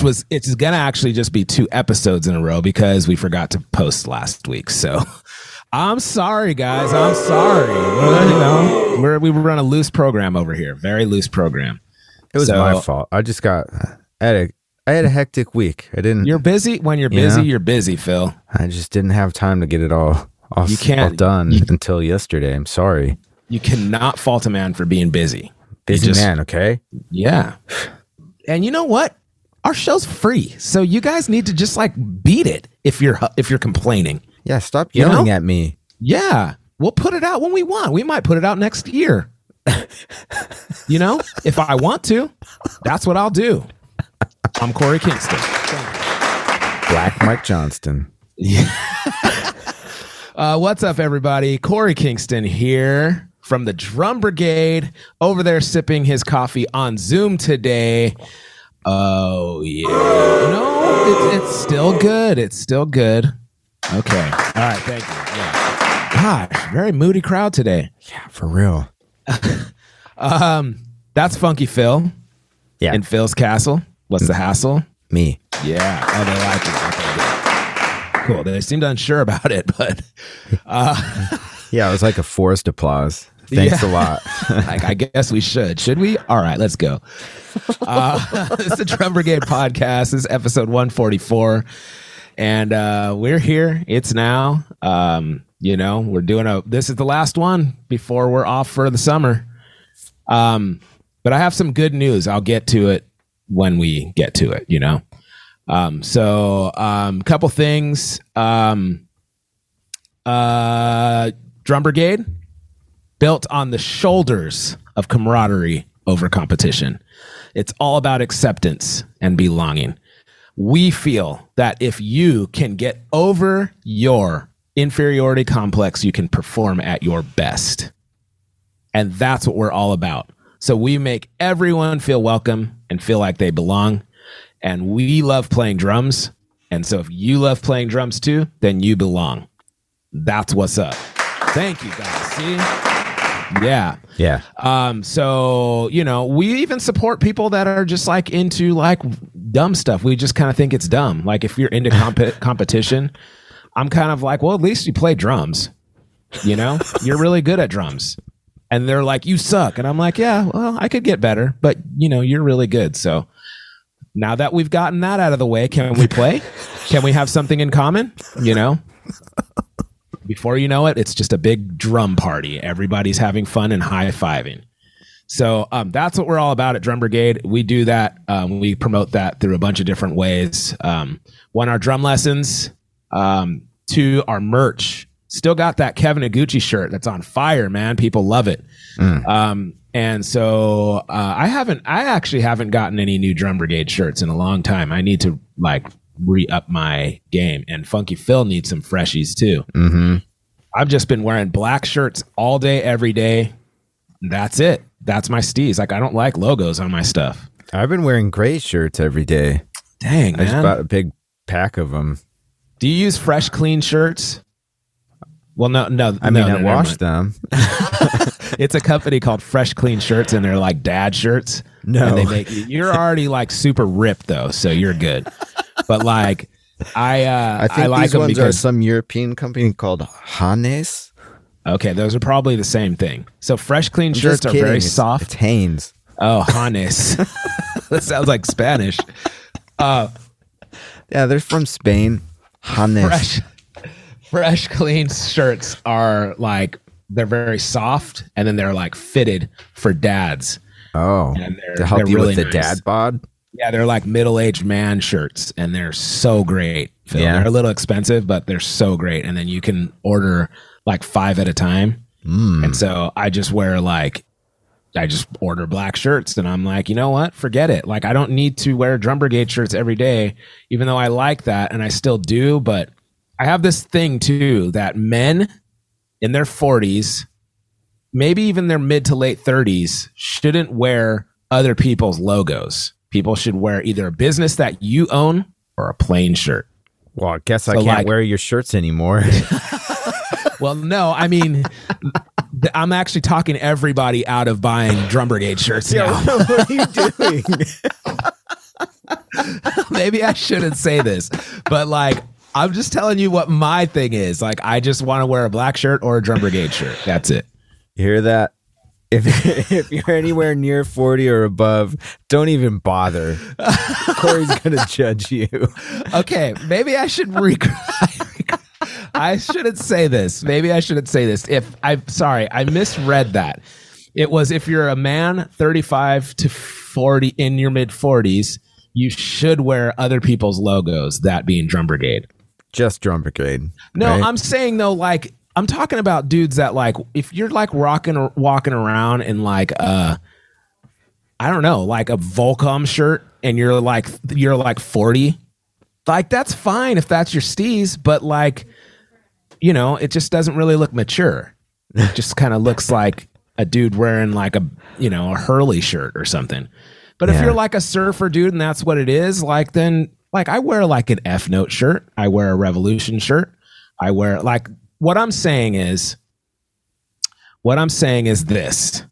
which was it's gonna actually just be two episodes in a row because we forgot to post last week. So I'm sorry, guys. I'm sorry. You know, we're, we run a loose program over here, very loose program. It was So- my fault. I just got I had a I had a hectic week. I didn't You're busy. When you're busy, you're busy, Phil. I just didn't have time to get it all all, You can't- all done you- until yesterday. I'm sorry. You cannot fault a man for being busy. Busy just- man, okay? Yeah. And you know what? Our show's free. So you guys need to just like beat it if you're if you're complaining. Yeah, stop You yelling know? at me. Yeah. We'll put it out when we want. We might put it out next year. you know, if I want to, that's what I'll do. I'm Korey Kingston. Black Mike Johnston. Uh, what's up, everybody? Korey Kingston here from the Drum Brigade over there sipping his coffee on Zoom today. Oh, yeah. No, it's, it's still good. It's still good. Okay. All right. Thank you. Yeah. Gosh, very moody crowd today. Yeah, for real. Um, that's Funky Phil Yeah. in Phil's Castle. What's the hassle? me. Yeah. Oh, they like it. Okay, good. Cool. They seemed unsure about it, but Uh, Yeah, it was like a forced applause. Thanks Yeah. a lot. like, I guess we should. Should we? All right, let's go. Uh, it's the Drum Brigade podcast. This is episode 144. And uh, we're here. It's now. Um, you know, we're doing a, this is the last one before we're off for the summer. Um, but I have some good news. I'll get to it when we get to it, you know? Um, so, um, couple things. Um, uh, Drum Brigade, built on the shoulders of camaraderie over competition. It's all about acceptance and belonging. We feel that if you can get over your inferiority complex, you can perform at your best. And that's what we're all about. So we make everyone feel welcome and feel like they belong. And we love playing drums. And so if you love playing drums too, then you belong. That's what's up. Thank you guys. See? Yeah. yeah. Um, so you know, we even support people that are just like into like dumb stuff. We just kind of think it's dumb. Like if you're into comp- competition, I'm kind of like, well, at least you play drums. You know, you're really good at drums. And they're like, you suck. And I'm like, yeah, well, I could get better, but you know, you're really good. So now that we've gotten that out of the way, can we play? can we have something in common? You know? Before you know it, it's just a big drum party. Everybody's having fun and high fiving. So um, that's what we're all about at Drum Brigade. We do that. Um, we promote that through a bunch of different ways. Um, one, our drum lessons. Um, two, our merch. Still got that Kevin Aguchi shirt that's on fire, man. People love it. Um, and so uh, I haven't, I actually haven't gotten any new Drum Brigade shirts in a long time. I need to like re up my game. And Funky Phil needs some freshies too. Mm-hmm. I've just been wearing black shirts all day, every day. That's it. That's my steez. Like I don't like logos on my stuff. I've been wearing gray shirts every day. Dang, I just bought a big pack of them. Do you use fresh, clean shirts? Well, no, no. I no, mean, no, I washed them. It's a company called Fresh Clean Shirts, and they're like dad shirts. No. and they make you're already like super ripped though, so you're good. But like, I uh, I think like these them ones are because some European company called Hanes. okay, those are probably the same thing. So fresh, clean I'm shirts are very It's- soft. It's Hanes. Oh, Hannes. that sounds like Spanish. Uh, Yeah, they're from Spain. Hanes. fresh, fresh, clean shirts are like they're very soft, and then they're like fitted for dads. Oh, to help you really with the nice. dad bod. Yeah, they're like middle-aged man shirts, and they're so great. Phil. Yeah. They're a little expensive, but they're so great. And then you can order like five at a time. Mm. And so I just wear like, I just order black shirts, and I'm like, you know what? Forget it. Like I don't need to wear drum brigade shirts every day, even though I like that, and I still do. But I have this thing too that men in their 40s, maybe even their mid to late 30s, shouldn't wear other people's logos. People should wear either a business that you own or a plain shirt. Well, I guess I can't like- wear your shirts anymore. Well, no, I mean, I'm actually talking everybody out of buying Drum Brigade shirts now. what are you doing? Maybe I shouldn't say this, but like I'm just telling you what my thing is. Like I just want to wear a black shirt or a Drum Brigade shirt. That's it. You hear that? If if you're anywhere near 40 or above, don't even bother. Korey's gonna judge you. Okay, maybe I should rec- I shouldn't say this. Maybe I shouldn't say this. If I'm sorry, I misread that. It was if you're a man 35 to 40 in your mid 40s, you should wear other people's logos, that being Drum Brigade. Just drum brigade. No, right? I'm saying though, like I'm talking about dudes that like if you're like rocking or walking around in like uh I don't know, like a Volcom shirt and you're like you're like 40, like that's fine if that's your steez, but like you know, it just doesn't really look mature. It just kind of looks like a dude wearing like a you know a Hurley shirt or something. But if you're like a surfer dude and that's what it is, like then like I wear like an F note shirt, I wear a Revolution shirt, I wear like what I'm saying is what I'm saying is this.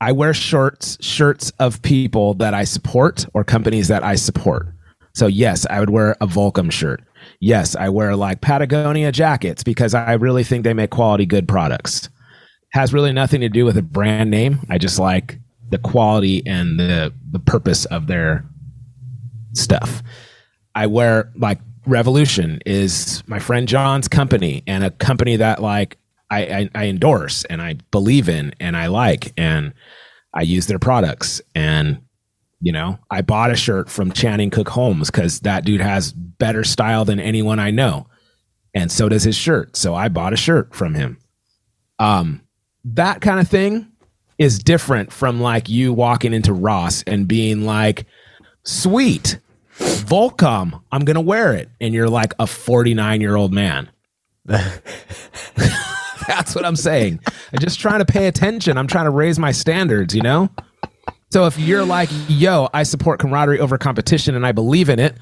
I wear shirts shirts of people that I support or companies that I support. So yes, I would wear a Volcom shirt. Yes, I wear like Patagonia jackets because I really think they make quality good products. Has really nothing to do with a brand name. I just like the quality and the the purpose of their stuff. I wear like Revolution is my friend John's company and a company that like I, I, I endorse and I believe in and I like and I use their products. And you know I bought a shirt from Channing Cook Holmes because that dude has better style than anyone I know and so does his shirt. So I bought a shirt from him. Um that kind of thing is different from like you walking into Ross and being like sweet Volcom, I'm gonna wear it, and you're like a 49 year old man. That's what I'm saying. I'm just trying to pay attention. I'm trying to raise my standards, you know. So if you're like, yo, I support camaraderie over competition, and I believe in it,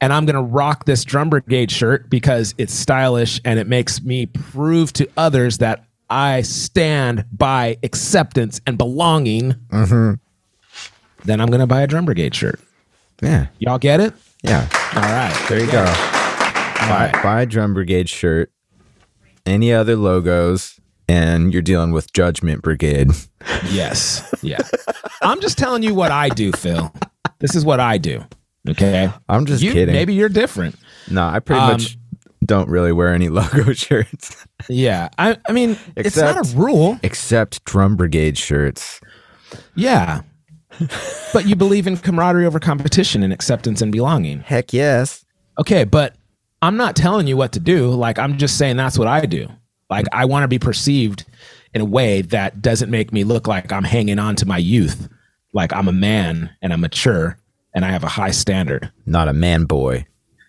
and I'm gonna rock this drum brigade shirt because it's stylish and it makes me prove to others that I stand by acceptance and belonging, mm-hmm. then I'm gonna buy a drum brigade shirt. Yeah. Y'all get it? Yeah. All right. There you go. All Buy, right. buy a drum brigade shirt. Any other logos, and you're dealing with Judgment Brigade. Yes. Yeah. I'm just telling you what I do, Phil. This is what I do. Okay. I'm just You, kidding. maybe you're different. No, I pretty Um, much don't really wear any logo shirts Yeah. I, I mean, it's not a rule. except drum brigade shirts. Yeah. But you believe in camaraderie over competition and acceptance and belonging. Heck yes. Okay, but I'm not telling you what to do. Like I'm just saying that's what I do. Like I want to be perceived in a way that doesn't make me look like I'm hanging on to my youth. Like I'm a man and I'm mature and I have a high standard. Not a man boy.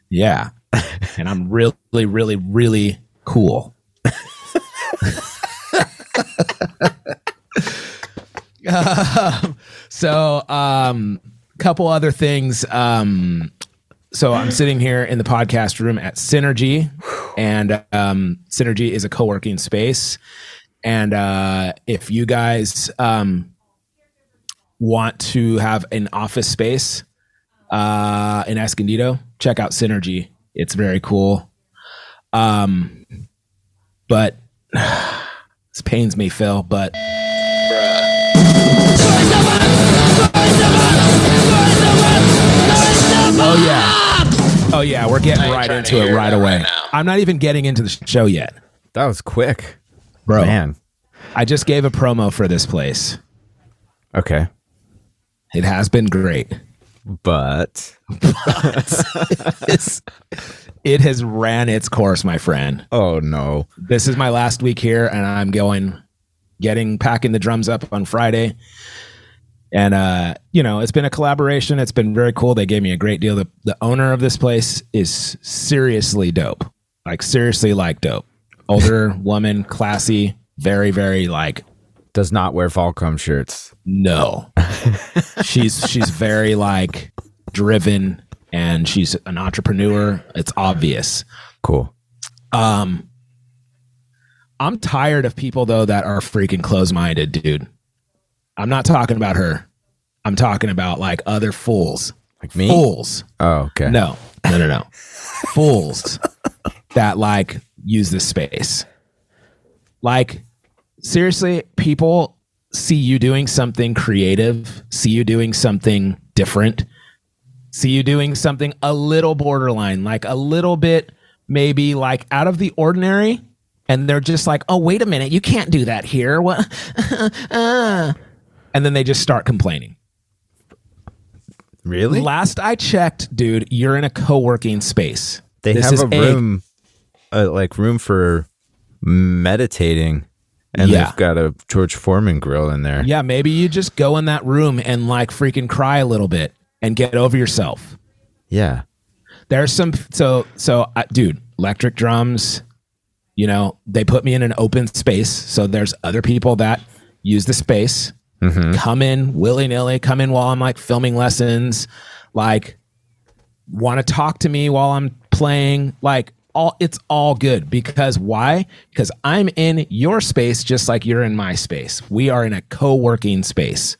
Yeah. and I'm really, really, really cool. Um, so, um, couple other things. Um, so I'm sitting here in the podcast room at Synergy, and um, Synergy is a co-working space. And uh, if you guys um, want to have an office space uh, in Escondido, check out Synergy. It's very cool. Um, but this pains me, Phil. But oh yeah, oh yeah, we're getting right into it right away. right. I'm not even getting into the show yet, That was quick. bro. Man. I just gave a promo for this place. Okay. It has been great. But It's, it has ran its course, my friend. oh no. This is my last week here, and I'm going, getting packing the drums up on Friday. And uh, you know, it's been a collaboration. It's been very cool. They gave me a great deal. The the owner of this place is seriously dope. Like seriously like dope. Older woman, classy, very, very like Does not wear Volcom shirts. no. she's she's very like driven and she's an entrepreneur. It's obvious. Cool. Um I'm tired of people though that are freaking close-minded, dude. I'm not talking about her. I'm talking about like other fools. Like me? Fools. Oh, okay. No, no, no, no. Fools that like use this space. Like, seriously, people see you doing something creative, see you doing something different, see you doing something a little borderline, like a little bit maybe like out of the ordinary. And they're just like, oh, wait a minute, you can't do that here. What? uh. And then they just start complaining. Really? Last I checked, dude, you're in a co-working space. They This have is a room, uh, like room for meditating, and Yeah. they've got a George Foreman grill in there. Yeah, maybe you just go in that room and like freaking cry a little bit and get over yourself. Yeah. There's some so so uh, dude, electric drums, you know, they put me in an open space, so there's other people that use the space. Mm-hmm. Come in willy-nilly, come in while I'm like filming lessons, like want to talk to me while I'm playing, like all it's all good because why? Because I'm in your space just like you're in my space. We are in a co-working space.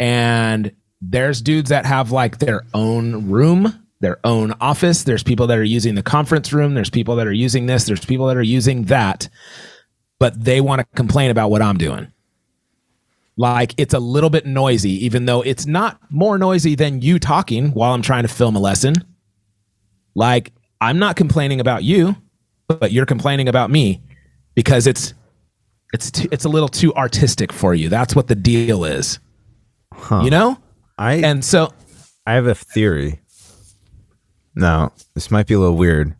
And there's dudes that have like their own room, their own office. There's people that are using the conference room. There's people that are using this. There's people that are using that, but they want to complain about what I'm doing. Like it's a little bit noisy, even though it's not more noisy than you talking while I'm trying to film a lesson. Like I'm not complaining about you, but you're complaining about me because it's it's too, it's a little too artistic for you. That's what the deal is. You know? I And so I have a theory. Now, this might be a little weird,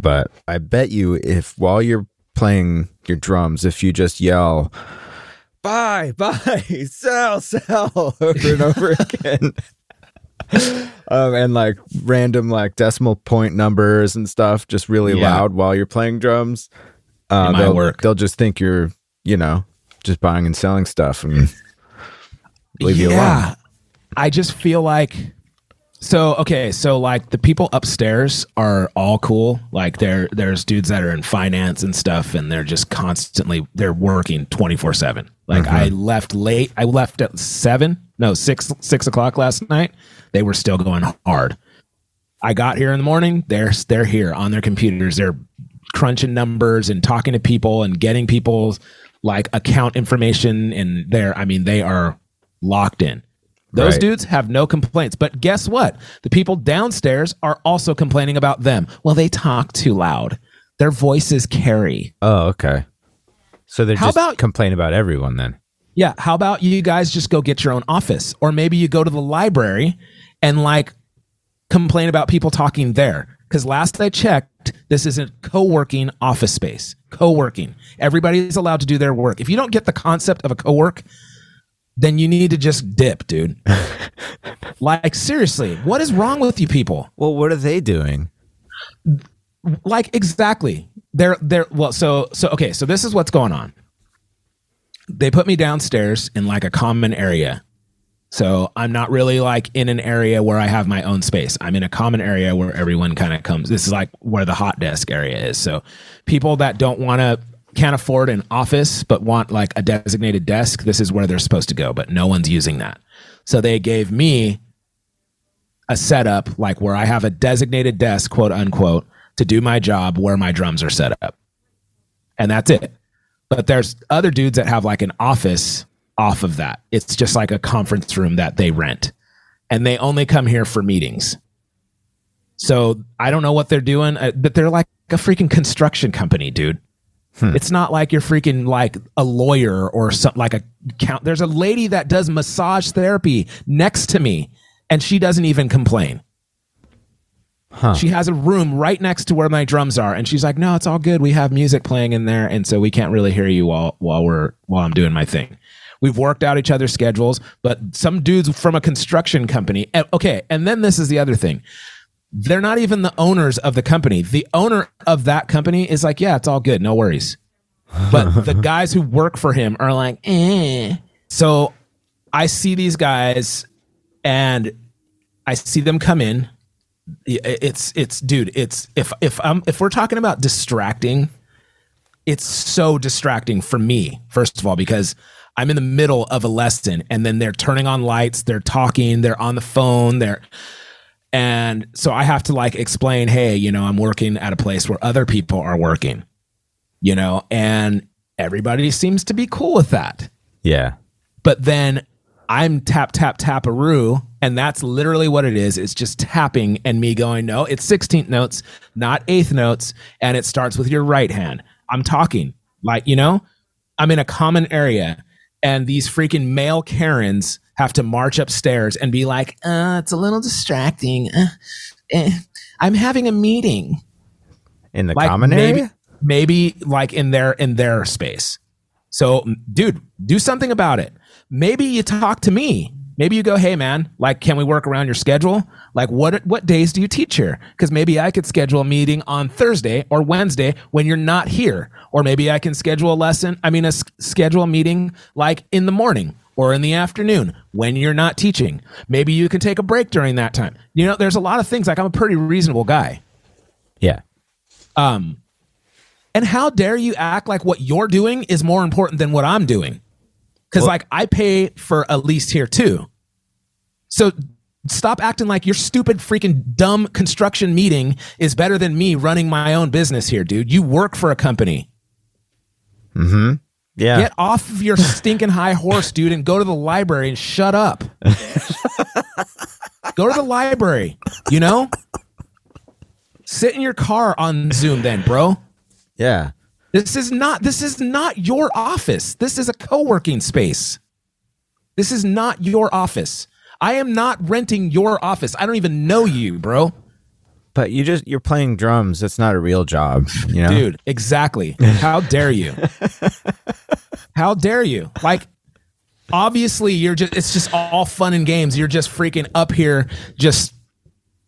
but I bet you if while you're playing your drums, if you just yell, buy, buy, sell, sell over and over again. um, and like random like decimal point numbers and stuff just really Yeah. loud while you're playing drums. Uh, they'll, work. they'll just think you're, you know, just buying and selling stuff and leave you alone. I just feel like so okay, so like the people upstairs are all cool. Like there there's dudes that are in finance and stuff and they're just constantly they're working 24/7. Like I mm-hmm. left late. I left at 7, no, 6 6 o'clock last night. They were still going hard. I got here in the morning. They're they're here on their computers. They're crunching numbers and talking to people and getting people's like account information. And they're I mean they are locked in. Those Right. dudes have no complaints. But guess what? The people downstairs are also complaining about them. Well, they talk too loud. Their voices carry. Oh, okay. So they're How just about- complain about everyone then. Yeah. How about you guys just go get your own office? Or maybe you go to the library and like complain about people talking there. Because last I checked, this is a co working office space. Co working. Everybody's allowed to do their work. If you don't get the concept of a co work, then you need to just dip, dude. like, seriously, what is wrong with you people? Well, what are they doing? like exactly they're they're well so so okay so this is what's going on they put me downstairs in like a common area so i'm not really like in an area where i have my own space i'm in a common area where everyone kind of comes this is like where the hot desk area is so people that don't want to can't afford an office but want like a designated desk this is where they're supposed to go but no one's using that so they gave me a setup like where I have a designated desk, quote unquote, to do my job where my drums are set up. And that's it. But there's other dudes that have like an office off of that. It's just like a conference room that they rent. And they only come here for meetings. So I don't know what they're doing, uh, but they're like a freaking construction company, dude. Hmm. It's not like you're freaking like a lawyer or something like a count. There's a lady that does massage therapy next to me, and she doesn't even complain. Huh. She has a room right next to where my drums are, and she's like, "No, it's all good. We have music playing in there, and so we can't really hear you while while we're while I'm doing my thing." We've worked out each other's schedules, but some dudes from a construction company. Eh, okay, and then this is the other thing they're not even the owners of the company. The owner of that company is like, yeah, it's all good, no worries. But the guys who work for him are like, eh. So I see these guys and I see them come in. It's it's dude, it's if if I'm if we're talking about distracting it's so distracting for me, first of all, because I'm in the middle of a lesson and then they're turning on lights, they're talking, they're on the phone, they're and so I have to like explain, hey, you know, I'm working at a place where other people are working, you know, and everybody seems to be cool with that. Yeah. But then I'm tap, tap, tap a roo, and that's literally what it is. It's just tapping and me going, no, it's 16th notes, not eighth notes, and it starts with your right hand. I'm talking like, you know, I'm in a common area, and these freaking male Karens have to march upstairs and be like, uh, it's a little distracting. Uh, eh, I'm having a meeting. In the Like common maybe, area? maybe like in their in their space. So, dude, do something about it. Maybe you talk to me. Maybe you go, "Hey, man, like, can we work around your schedule? Like, what what days do you teach here? Because maybe I could schedule a meeting on Thursday or Wednesday when you're not here, or maybe I can schedule a lesson. I mean, a s- schedule a meeting like in the morning or in the afternoon when you're not teaching. Maybe you can take a break during that time. You know, there's a lot of things. Like, I'm a pretty reasonable guy. Yeah. Um, and how dare you act like what you're doing is more important than what I'm doing? Because like I pay for a lease here too. So stop acting like your stupid freaking dumb construction meeting is better than me running my own business here, dude. You work for a company. Yeah. Get off of your stinking high horse, dude, and go to the library and shut up. go to the library, you know? Sit in your car on Zoom then, bro. yeah. This is not this is not your office. This is a co-working space. This is not your office. I am not renting your office. I don't even know you, bro. But you just you're playing drums. That's not a real job, you know? Dude, exactly. How dare you? How dare you? Like obviously you're just it's just all fun and games. You're just freaking up here just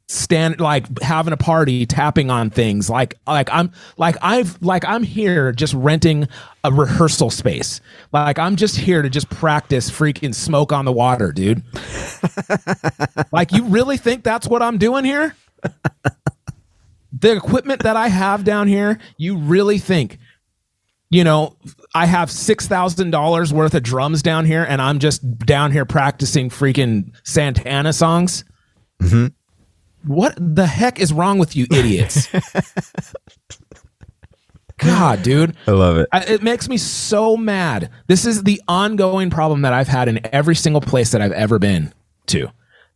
stand like having a party tapping on things like like i'm like i've like i'm here just renting a rehearsal space like i'm just here to just practice freaking smoke on the water dude like you really think that's what i'm doing here the equipment that i have down here you really think you know i have $6000 worth of drums down here and i'm just down here practicing freaking santana songs mm-hmm. what the heck is wrong with you idiots? God, dude. I love it. I, it makes me so mad. This is the ongoing problem that I've had in every single place that I've ever been to.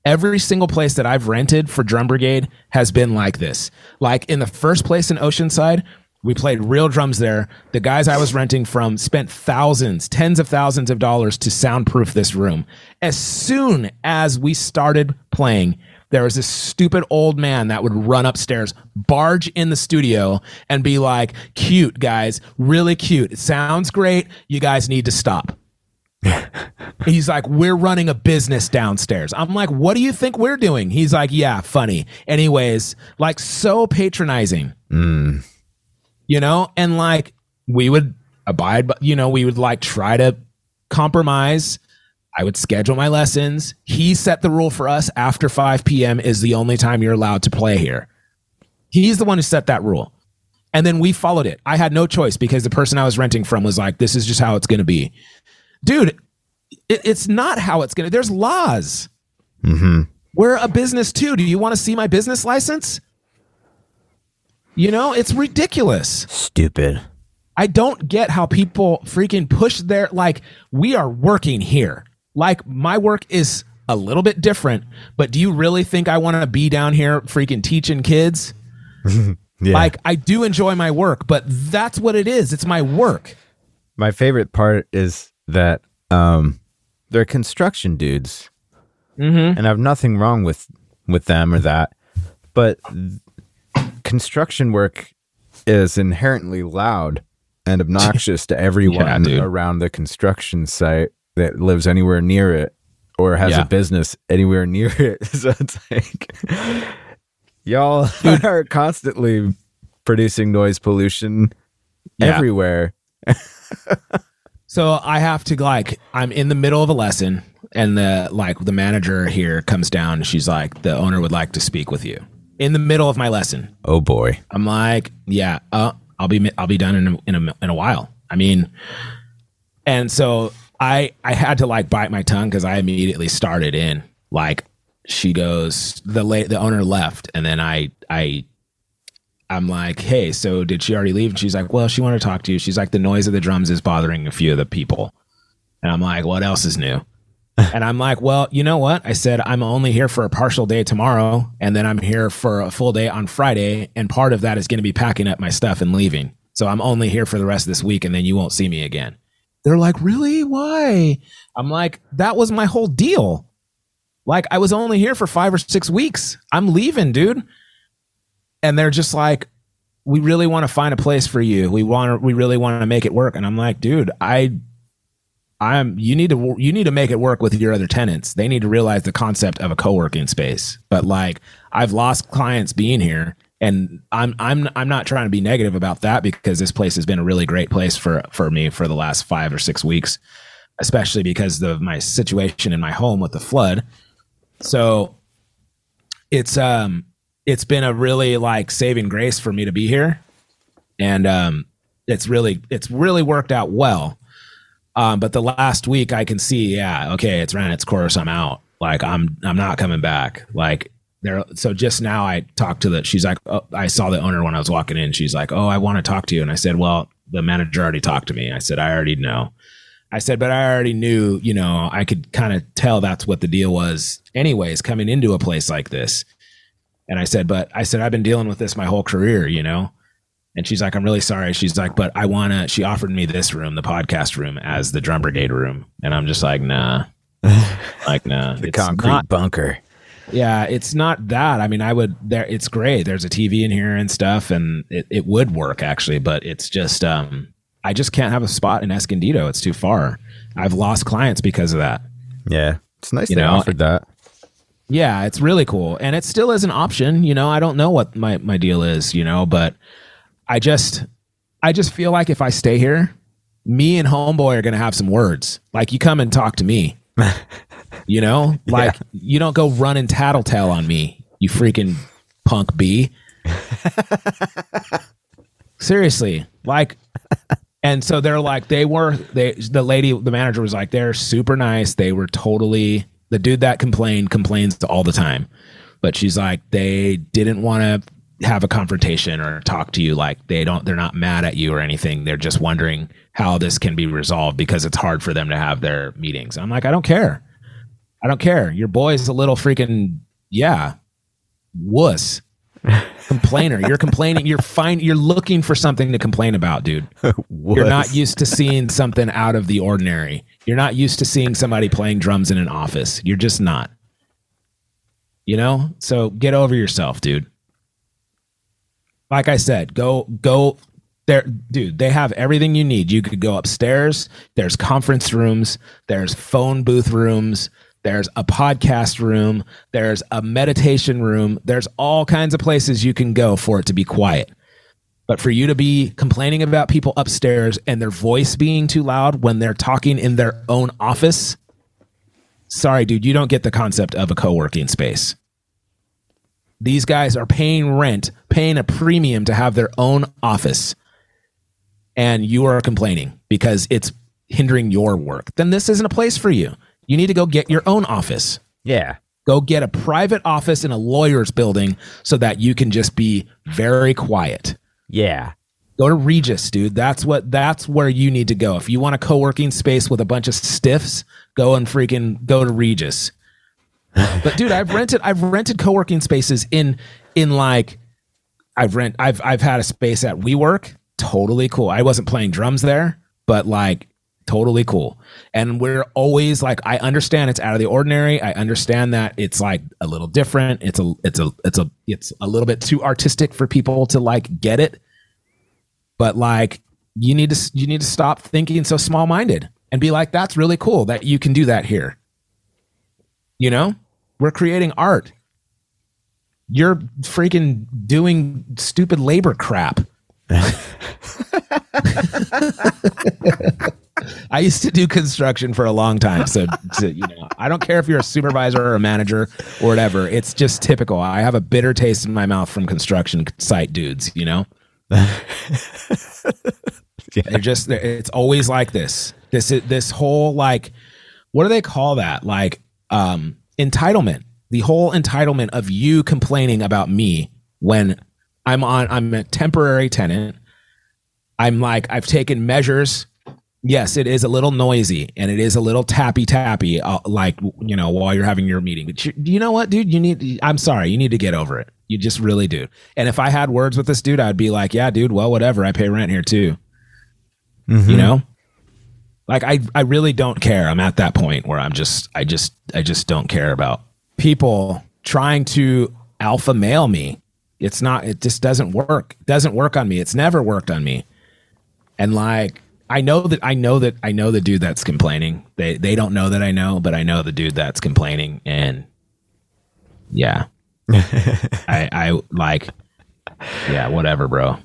Every single place that I've rented for Drum Brigade has been like this. Like in the first place in Oceanside, we played real drums there. The guys I was renting from spent thousands, tens of thousands of dollars to soundproof this room. As soon as we started playing, there was this stupid old man that would run upstairs, barge in the studio, and be like, cute, guys, really cute. It sounds great. You guys need to stop. He's like, we're running a business downstairs. I'm like, what do you think we're doing? He's like, yeah, funny. Anyways, like so patronizing, mm. you know, and like we would abide, but you know, we would like try to compromise. I would schedule my lessons. He set the rule for us after 5 p.m. is the only time you're allowed to play here. He's the one who set that rule. And then we followed it. I had no choice because the person I was renting from was like, this is just how it's going to be. Dude, it, it's not how it's going to. There's laws. Mm-hmm. We're a business too. Do you want to see my business license? You know, it's ridiculous. Stupid. I don't get how people freaking push their like we are working here. Like my work is a little bit different, but do you really think I want to be down here freaking teaching kids? Yeah. Like I do enjoy my work, but that's what it is. It's my work. My favorite part is that um, they're construction dudes, Mm-hmm. and I have nothing wrong with with them or that. But construction work is inherently loud and obnoxious to everyone dude. around the construction site that lives anywhere near it or has Yeah. a business anywhere near it. So it's like y'all are constantly producing noise pollution Yeah. everywhere. So I have to like I'm in the middle of a lesson and the like the manager here comes down. She's like, the owner would like to speak with you in the middle of my lesson. Oh boy. I'm like, yeah, uh, I'll be I'll be done in a, in a in a while. I mean, and so I I had to like bite my tongue because I immediately started in like she goes the late the owner left and then I I I'm like, hey, so did she already leave? And she's like, well, she wanted to talk to you. She's like, the noise of the drums is bothering a few of the people. And I'm like, what else is new? and I'm like, well, you know what? I said, I'm only here for a partial day tomorrow. And then I'm here for a full day on Friday. And part of that is going to be packing up my stuff and leaving. So I'm only here for the rest of this week and then you won't see me again. They're like, really? Why? I'm like, that was my whole deal. Like, I was only here for five or six weeks. I'm leaving, dude. And they're just like, we really want to find a place for you. We want to, we really want to make it work. And I'm like, dude, I I'm you need to you need to make it work with your other tenants. They need to realize the concept of a co-working space. But like I've lost clients being here and I'm I'm I'm not trying to be negative about that because this place has been a really great place for for me for the last 5 or 6 weeks, especially because of my situation in my home with the flood. So it's um it's been a really like saving grace for me to be here. And um it's really it's really worked out well um, but the last week I can see, yeah, okay, it's ran its course. I'm out. Like I'm, I'm not coming back. Like there. So just now I talked to the, she's like, oh, I saw the owner when I was walking in. She's like, oh, I want to talk to you. And I said, well, the manager already talked to me. I said, I already know. I said, but I already knew, you know, I could kind of tell that's what the deal was anyways, coming into a place like this. And I said, but I said, I've been dealing with this my whole career, you know? And she's like, I'm really sorry. She's like, but I want to, she offered me this room, the podcast room, as the drum brigade room. And I'm just like, nah. like, nah. the concrete not, bunker. Yeah, it's not that. I mean, I would, there, it's great. There's a TV in here and stuff, and it, it would work actually, but it's just, um, I just can't have a spot in Escondido. It's too far. I've lost clients because of that. Yeah. It's nice you they know? offered that. Yeah, it's really cool. And it still is an option. You know, I don't know what my, my deal is, you know, but I just I just feel like if I stay here, me and homeboy are gonna have some words. Like you come and talk to me. you know? Like yeah. you don't go run and tattletale on me, you freaking punk B. Seriously. Like and so they're like they were they the lady the manager was like they're super nice. They were totally the dude that complained complains all the time. But she's like they didn't want to have a confrontation or talk to you. Like they don't they're not mad at you or anything. They're just wondering how this can be resolved because it's hard for them to have their meetings. I'm like i don't care. I don't care. Your boy's a little freaking yeah wuss complainer. You're complaining. You're fine. You're looking for something to complain about dude. You're not used to seeing something out of the ordinary. You're not used to seeing somebody playing drums in an office. You're just not. You know? So get over yourself dude. Like I said, go go there. Dude they have everything you need. You could go upstairs. There's conference rooms. There's phone booth rooms there's a podcast room. There's a meditation room. There's all kinds of places you can go for it to be quiet. But for you to be complaining about people upstairs and their voice being too loud when they're talking in their own office sorry dude you don't get the concept of a co-working space. These guys are paying rent, paying a premium to have their own office, and you are complaining because it's hindering your work. Then this isn't a place for you. You need to go get your own office. Yeah. Go get a private office in a lawyer's building so that you can just be very quiet. Yeah. Go to Regus, dude. That's what that's where you need to go. If you want a co-working space with a bunch of stiffs, go and freaking go to Regus but dude, I've rented I've rented co-working spaces in in like I've rent I've I've had a space at WeWork, totally cool. I wasn't playing drums there, but like totally cool. And we're always like I understand it's out of the ordinary. I understand that it's like a little different. It's a it's a it's a it's a little bit too artistic for people to like get it. But like you need to you need to stop thinking so small-minded and be like that's really cool that you can do that here. You know? We're creating art. You're freaking doing stupid labor crap. I used to do construction for a long time, so, so, you know, I don't care if you're a supervisor or a manager or whatever. It's just typical. I have a bitter taste in my mouth from construction site dudes. You know. Yeah. They're just they're- it's always like this. This is this whole like what do they call that? Like um entitlement. The whole entitlement of you complaining about me when I'm on I'm a temporary tenant. I'm like I've taken measures. Yes, it is a little noisy and it is a little tappy tappy uh, like you know while you're having your meeting. But you, you know what, dude? You need I'm sorry, you need to get over it. You just really do. And if I had words with this dude, I'd be like, "Yeah, dude, well, whatever. I pay rent here too." Mhm. you know like i i really don't care i'm at that point where i'm just i just i just don't care about people trying to alpha male me it's not it just doesn't work it doesn't work on me it's never worked on me and like i know that i know that i know the dude that's complaining they they don't know that i know but i know the dude that's complaining and yeah i i like yeah whatever bro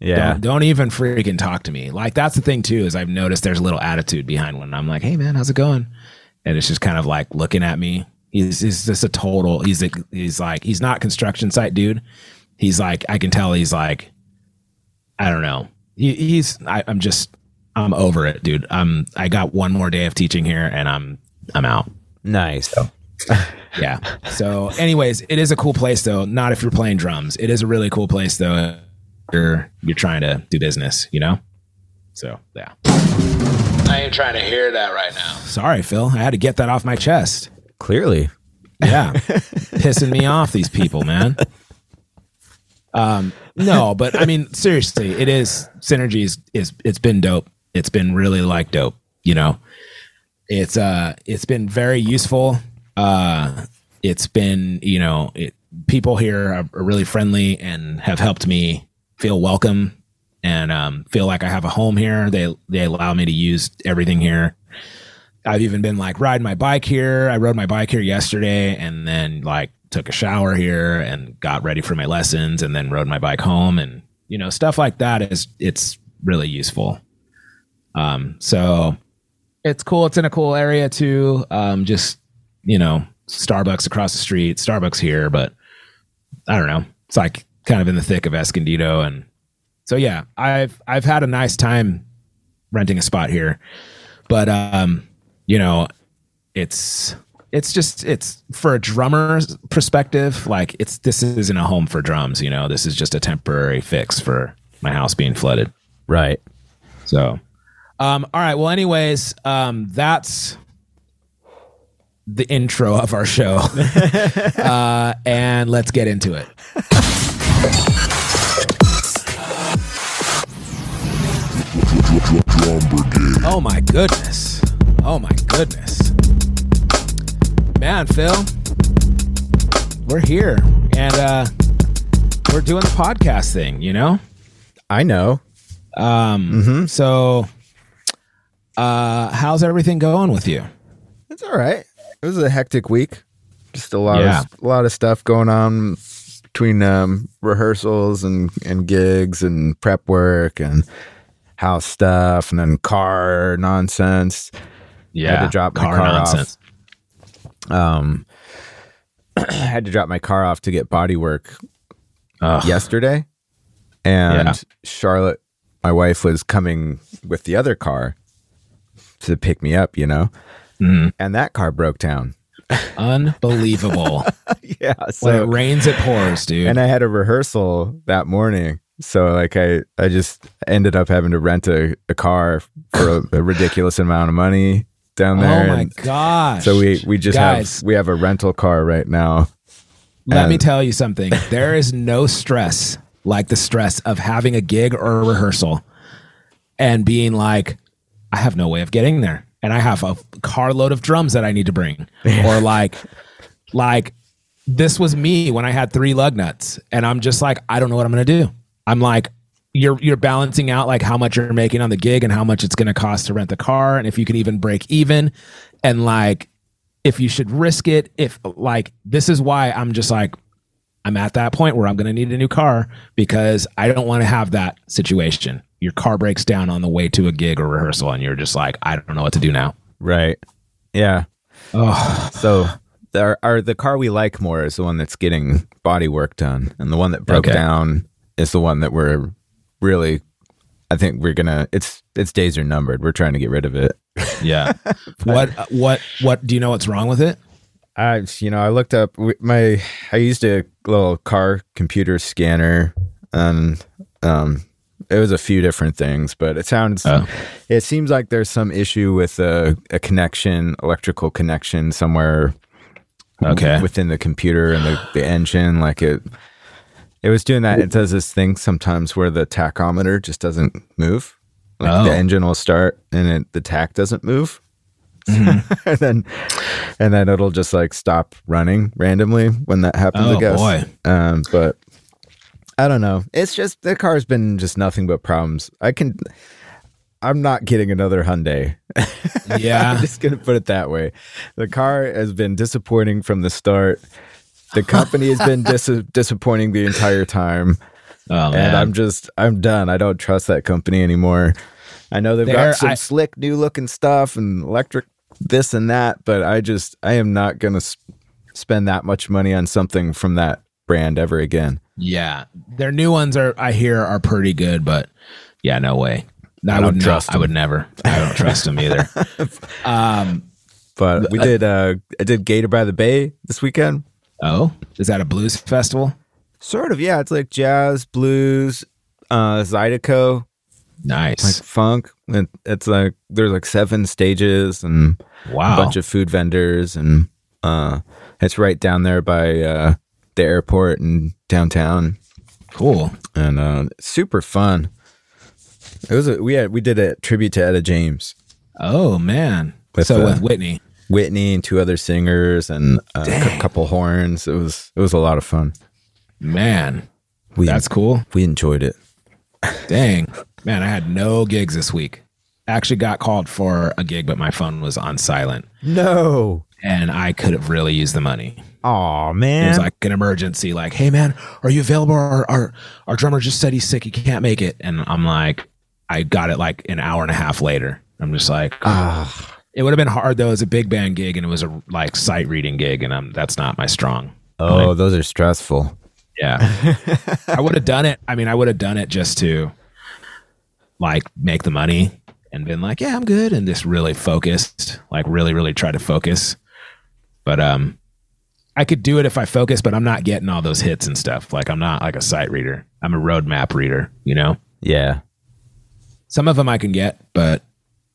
Yeah. don't, don't even freaking talk to me. Like that's the thing too is I've noticed there's a little attitude behind when I'm like, "Hey man, how's it going?" And it's just kind of like looking at me. He's, he's just a total. He's a, he's like he's not construction site dude. He's like I can tell he's like I don't know. He, he's I, I'm just I'm over it, dude. I'm I got one more day of teaching here and I'm I'm out. Nice. Yeah. So, anyways, it is a cool place though. Not if you're playing drums. It is a really cool place though. You're you're trying to do business, you know. So yeah. I ain't trying to hear that right now. Sorry, Phil. I had to get that off my chest. Clearly. Yeah, pissing me off. These people, man. Um, no, but I mean, seriously, it is synergies. Is it's been dope. It's been really like dope. You know, it's uh, it's been very useful. Uh, it's been you know, it, people here are, are really friendly and have helped me feel welcome and um, feel like I have a home here. They they allow me to use everything here. I've even been like riding my bike here. I rode my bike here yesterday and then like took a shower here and got ready for my lessons and then rode my bike home and you know stuff like that is it's really useful. Um so it's cool. It's in a cool area too. Um just you know Starbucks across the street, Starbucks here, but I don't know. It's like kind of in the thick of Escondido and so yeah, I've I've had a nice time renting a spot here. But um you know, it's it's just it's for a drummer's perspective, like it's this isn't a home for drums, you know. This is just a temporary fix for my house being flooded. Right. So um all right, well anyways, um that's the intro of our show. uh and let's get into it. Oh my goodness. Oh my goodness. Man, Phil, we're here and uh we're doing the podcast thing, you know? I know. Um so uh how's everything going with you? It's all right. It was a hectic week. Just a lot Yeah. of a lot of stuff going on between um, rehearsals and and gigs and prep work and house stuff and then car nonsense. had to drop my car off. Um, I had to drop my car off to get body work Ugh. yesterday, and Yeah. Charlotte, my wife, was coming with the other car to pick me up. You know, Mhm. and that car broke down. Unbelievable. yeah, when so it rains, it pours, dude. and I had a rehearsal that morning. So like I, I just ended up having to rent a, a car for a, a ridiculous amount of money down there. oh my and gosh. so we we just Guys. have we have a rental car right now. Let me tell you something. There is no stress like the stress of having a gig or a rehearsal and being like, I have no way of getting there. And I have a carload of drums that I need to bring. Or like, like this was me when I had three lug nuts. And I'm just like, I don't know what I'm gonna do. I'm like, you're you're balancing out like how much you're making on the gig and how much it's gonna cost to rent the car and if you can even break even and like if you should risk it if like this is why i'm just like i'm at that point where i'm going to need a new car because i don't want to have that situation your car breaks down on the way to a gig or rehearsal and you're just like i don't know what to do now Right. Yeah. oh So our, our the car we like more is the one that's getting body work done, and the one that broke Okay. down is the one that we're really, I think we're gonna. It's its days are numbered. We're trying to get rid of it. Yeah. what what what do you know what's wrong with it? I, you know, I looked up my. I used a little car computer scanner, and um, it was a few different things, but it sounds. Oh. It seems like there's some issue with a, a connection, electrical connection somewhere. Okay. Within the computer and the, the engine, like it. It was doing that. It does this thing sometimes where the tachometer just doesn't move. Like Oh. the engine will start and it, the tach doesn't move. and then and then it'll just like stop running randomly when that happens, Oh, I guess. boy. Um, but I don't know. It's just the car's been just nothing but problems. I can I'm not getting another Hyundai. Yeah. I'm just gonna put it that way. The car has been disappointing from the start. The company has been dis- disappointing the entire time, Oh and. I'm just I'm done. I don't trust that company anymore. I know they've got some I- slick new looking stuff and electric this and that, but I just I am not gonna s- spend that much money on something from that brand ever again. yeah. Their new ones are I hear are pretty good, but yeah, no way. I, don't would not- trust I would never. I don't trust them either. Um But we did uh I did Gator by the Bay this weekend. oh, is that a blues festival? Sort of, yeah. It's like jazz, blues, uh Zydeco. Nice. like funk. It, it's like there's like seven stages and wow. a bunch of food vendors, and uh, it's right down there by uh, the airport and downtown, cool. and uh, super fun. It was a, we had we did a tribute to Etta James, Oh man. With, so uh, with Whitney. Whitney, and two other singers, and uh, a couple horns. It was it was a lot of fun. Man. We That's cool. we enjoyed it. Dang. Man, I had no gigs this week. Actually got called for a gig, but my phone was on silent No, and I could have really used the money. Oh man, It was like an emergency, like, hey man, are you available? Our, our our drummer just said he's sick, he can't make it. And I'm like, I got it like an hour and a half later. I'm just like, Ah, it would have been hard though. It was a big band gig and it was a like sight reading gig, and I'm that's not my strong. oh, those are stressful. Yeah. I would have done it. I mean, I would have done it just to like make the money and been like, yeah, I'm good and just really focused, like really, really try to focus. But um I could do it if I focus, but I'm not getting all those hits and stuff. Like I'm not like a sight reader. I'm a roadmap reader, you know? Yeah, Some of them I can get, but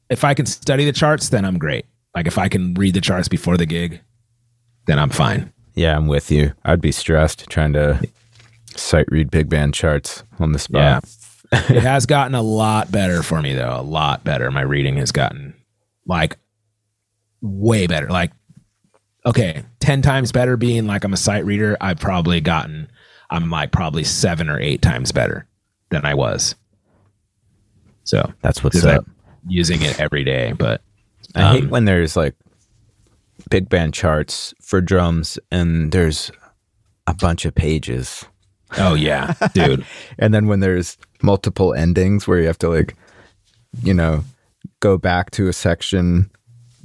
if I can study the charts, then I'm great. Like if I can read the charts before the gig, then I'm fine. Yeah, I'm with you. I'd be stressed trying to sight read big band charts on the spot. Yeah. it has gotten a lot better for me though. A lot better. My reading has gotten like way better. Like okay, 10 times better being like I'm a sight reader. I've probably gotten I'm like probably 7 or 8 times better than I was. So, That's what's I'm up. using it every day, but I hate um, when there's like big band charts for drums and there's a bunch of pages. oh yeah, dude. And then when there's multiple endings where you have to like, you know, go back to a section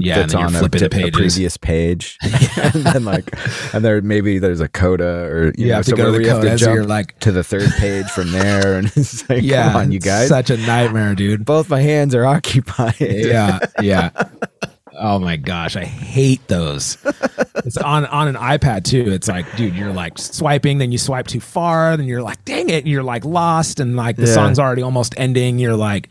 Yeah, and that's on a, the a previous page. and then like, and there maybe there's a coda or, you, You know, have to go to the coda, so you're like- to the third page from there. And it's like, yeah, come on, you guys. Such a nightmare, dude. Both my hands are occupied. yeah, yeah. Oh my gosh, I hate those. It's on on an iPad too. It's like, dude, you're like swiping, then you swipe too far, then you're like, dang it, you're like lost, and like the Yeah. song's already almost ending. You're like,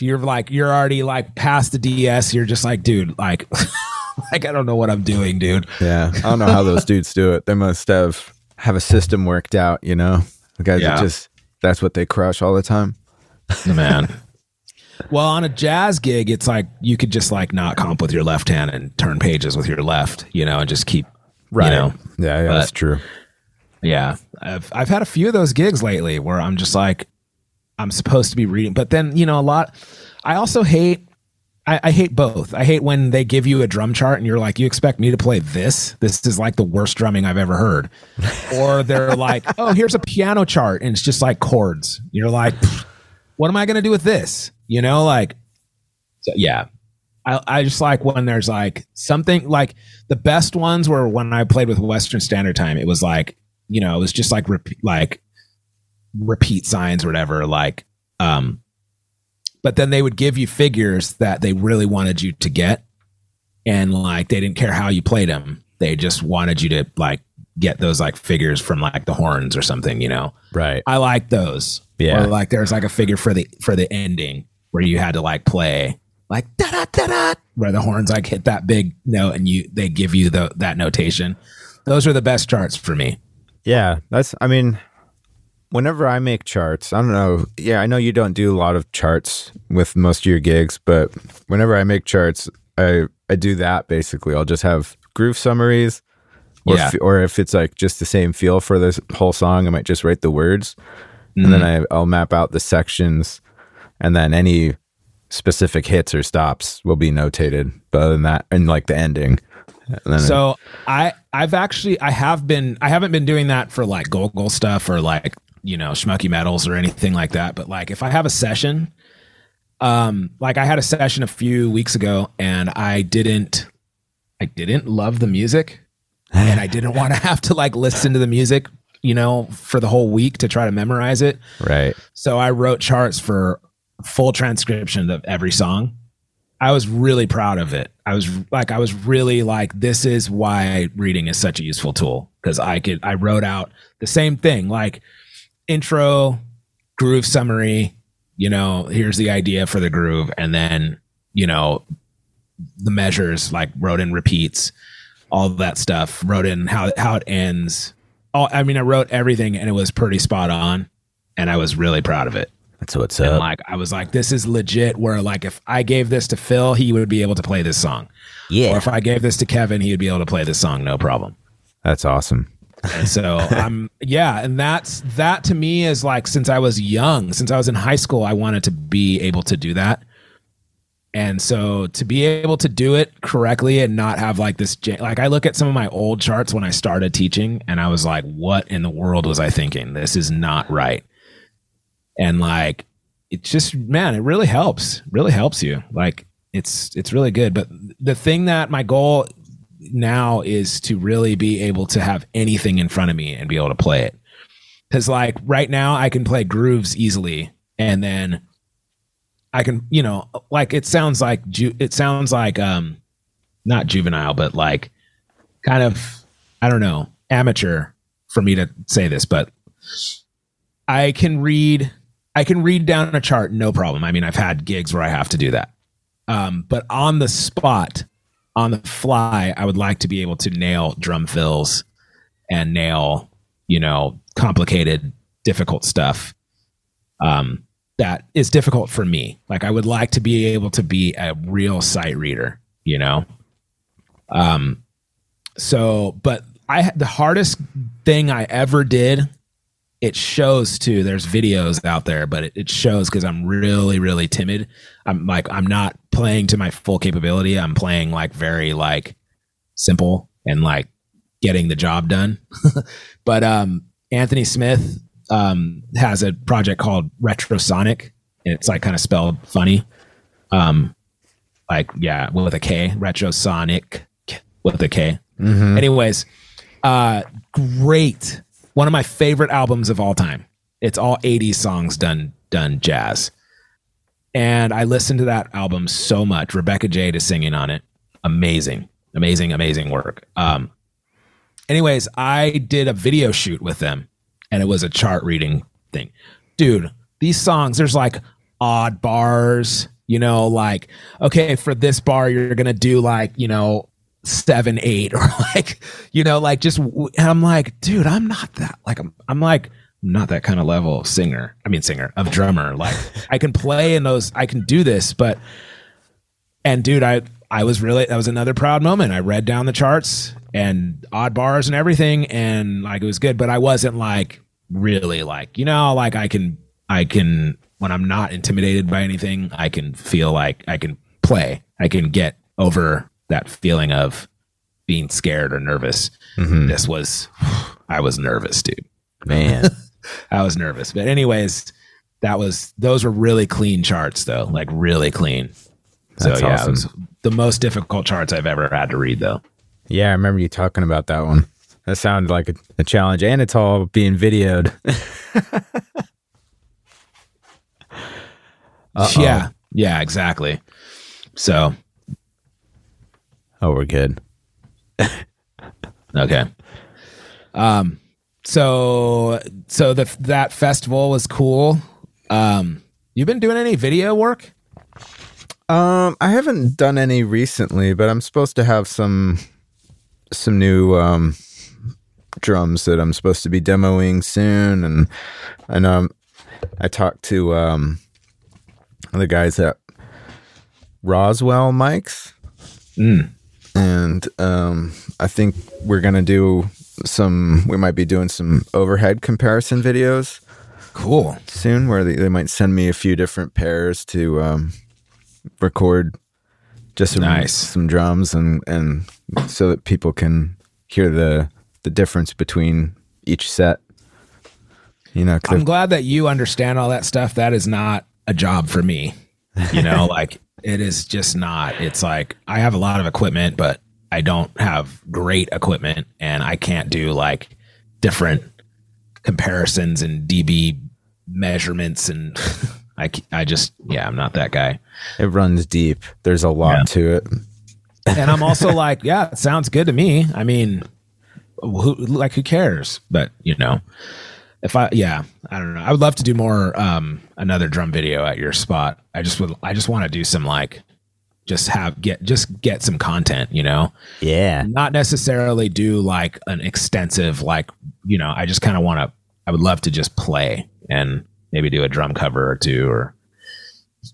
you're like, you're already like past the DS. You're just like, dude, like, like I don't know what I'm doing, dude. Yeah, I don't know how those dudes do it. They must have have a system worked out. You know, the guys that Yeah. just that's what they crush all the time. man. Well, on a jazz gig, it's like you could just like not comp with your left hand and turn pages with your left, you know, and just keep, you know, Yeah, yeah, But- that's true. Yeah, I've I've had a few of those gigs lately where I'm just like, I'm supposed to be reading, but then you know a lot. I also hate. I, I hate both. I hate when they give you a drum chart and you're like, you expect me to play this? This is like the worst drumming I've ever heard. or they're like, oh, here's a piano chart and it's just like chords. You're like, what am I going to do with this? You know, like, so, yeah. I, I just like when there's like something like the best ones were when I played with Western Standard Time. It was like, you know, it was just like, like repeat signs or whatever like um but then they would give you figures that they really wanted you to get and like they didn't care how you played them they just wanted you to like get those like figures from like the horns or something you know Right. i like those Yeah. or like there's like a figure for the for the ending where you had to like play like da da da da where the horns like hit that big note and you they give you the that notation those are the best charts for me Yeah, that's. I mean, whenever I make charts, I don't know. Yeah, I know you don't do a lot of charts with most of your gigs, but whenever I make charts, I I do that basically. I'll just have groove summaries, or Yeah. if, or if it's like just the same feel for this whole song, I might just write the words, and Mm-hmm. then I I'll map out the sections, and then any specific hits or stops will be notated. But other than that, and like the ending. And So I I've actually I have been I haven't been doing that for like Gogol stuff or like you know schmucky metals or anything like that. But like if I have a session, um, like I had a session a few weeks ago and I didn't I didn't love the music and I didn't want to have to like listen to the music, you know, for the whole week to try to memorize it. right, So I wrote charts for full transcription of every song. I was really proud of it. I was like, I was really like, this is why reading is such a useful tool because I could, I wrote out the same thing like intro, groove summary, you know, here's the idea for the groove. And then, you know, the measures like wrote in repeats, all that stuff, wrote in how, how it ends. All, I mean, I wrote everything and it was pretty spot on and I was really proud of it. that's what's And up. like I was like, this is legit. Where like if I gave this to Phil, he would be able to play this song. Yeah, Or if I gave this to Kevin, he would be able to play this song, no problem. that's awesome. And so I'm yeah, and that's that to me is like since I was young, since I was in high school, I wanted to be able to do that. And so to be able to do it correctly and not have like this like I look at some of my old charts when I started teaching and I was like what in the world was I thinking? This is not right. And like it just man, it really helps. Really helps you. Like it's it's really good, but the thing that my goal now is to really be able to have anything in front of me and be able to play it. Cause like right now I can play grooves easily and then I can, you know, like it sounds like ju- it sounds like um not juvenile, but like kind of I don't know, amateur for me to say this, but I can read I can read down a chart no problem. I mean, I've had gigs where I have to do that. Um, but on the spot, on the fly, I would like to be able to nail drum fills and nail, you know, complicated, difficult stuff. Um, that is difficult for me. Like I would like to be able to be a real sight reader, you know? Um, so, but I, the hardest thing I ever did, it shows too. There's videos out there, but it, it shows because I'm really, really timid. I'm like, I'm not playing to my full capability. I'm playing like very like simple and like getting the job done. but um, Anthony Smith um, has a project called Retrosonic. And it's like kind of spelled funny. Um, like, yeah, with a K, Retrosonic with a K. Anyways, uh, great. One of my favorite albums of all time. It's all 80s songs done done jazz. And I listened to that album so much. Rebecca Jade is singing on it. Amazing, amazing, amazing work. Um, anyways, I did a video shoot with them and it was a chart reading thing. Dude, these songs, there's like odd bars, you know, like, okay, for this bar, you're going to do like, you know, seven, eight, or like, you know, like just, and I'm like, dude, I'm not that, like, I'm, I'm like, not that kind of level of singer. I mean, singer of drummer. Like, I can play in those, I can do this, but, and dude, I, I was really, that was another proud moment. I read down the charts and odd bars and everything, and like it was good, but I wasn't like really like, you know, like I can, I can, when I'm not intimidated by anything, I can feel like I can play. I can get over that feeling of being scared or nervous. Mm-hmm. This was, I was nervous, dude. Man, I was nervous. But anyways, that was those were really clean charts though, like really clean. That's so yeah, awesome. it was the most difficult charts I've ever had to read though. yeah, I remember you talking about that one. That sounded like a, a challenge, and it's all being videoed. Yeah. Yeah, exactly. So, Oh, we're good. okay. Um so so the that festival was cool. Um You've been doing any video work? Um, I haven't done any recently, but I'm supposed to have some some new um drums that I'm supposed to be demoing soon, and I um, I'm, I talked to um the guys at Roswell mics, Mm. And um I think we're gonna do some. We might be doing some overhead comparison videos Cool. soon, where they, they might send me a few different pairs to um record just some Nice. some drums and and so that people can hear the the difference between each set. You know, I'm glad that you understand all that stuff. That is not a job for me. You know, like it is just not. It's like I have a lot of equipment, but I don't have great equipment and I can't do like different comparisons and dB measurements and I, I just yeah, I'm not that guy. it runs deep. There's a lot Yeah. to it. And I'm also like, yeah, it sounds good to me. I mean, who like who cares? But you know, if I yeah, I don't know. I would love to do more um another drum video at your spot. I just would I just want to do some like just have get just get some content, you know. Yeah. Not necessarily do like an extensive like, you know, I just kind of want to I would love to just play and maybe do a drum cover or two or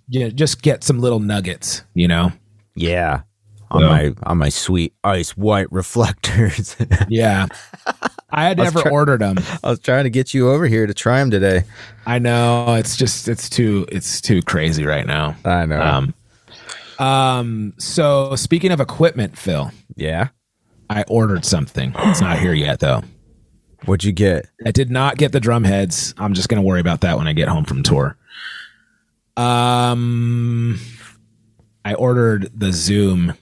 yeah, just get some little nuggets, you know. Yeah. On So- my on my sweet ice white reflectors. Yeah. I had I never try- ordered them. I was trying to get you over here to try them today. I know it's just it's too it's too crazy right now. I know. Um um so speaking of equipment, Phil, yeah. I ordered something. It's not here yet though. What'd you get? I did not get the drum heads. I'm just going to worry about that when I get home from tour. Um I ordered the Zoom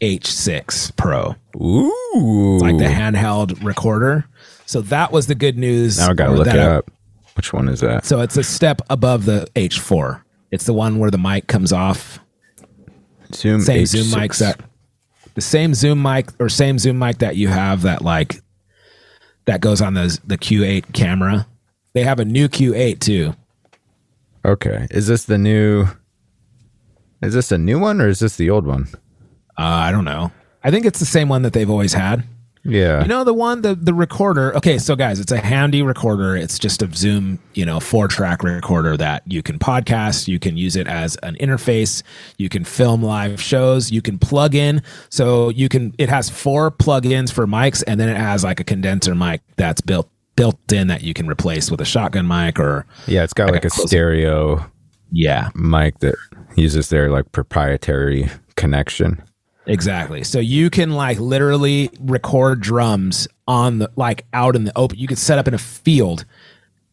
H6 Pro. Ooh. like the handheld recorder. So that was the good news. now I gotta look it up. Which one is that? So it's a step above the H4. It's the one where the mic comes off. Zoom Same H6. Zoom mics that the same Zoom mic or same Zoom mic that you have that like that goes on the the Q8 camera. They have a new Q8 too. Okay. Is this the new Is this a new one or is this the old one? Uh, I don't know. I think it's the same one that they've always had. Yeah. You know the one the the recorder. Okay, so guys, it's a handy recorder. It's just a Zoom, you know, four track recorder that you can podcast. You can use it as an interface. You can film live shows. You can plug in. So you can. It has four plugins for mics, and then it has like a condenser mic that's built built in that you can replace with a shotgun mic or yeah, it's got like a close it. stereo yeah, mic that uses their like proprietary connection. Exactly. So you can like literally record drums on the like out in the open. You could set up in a field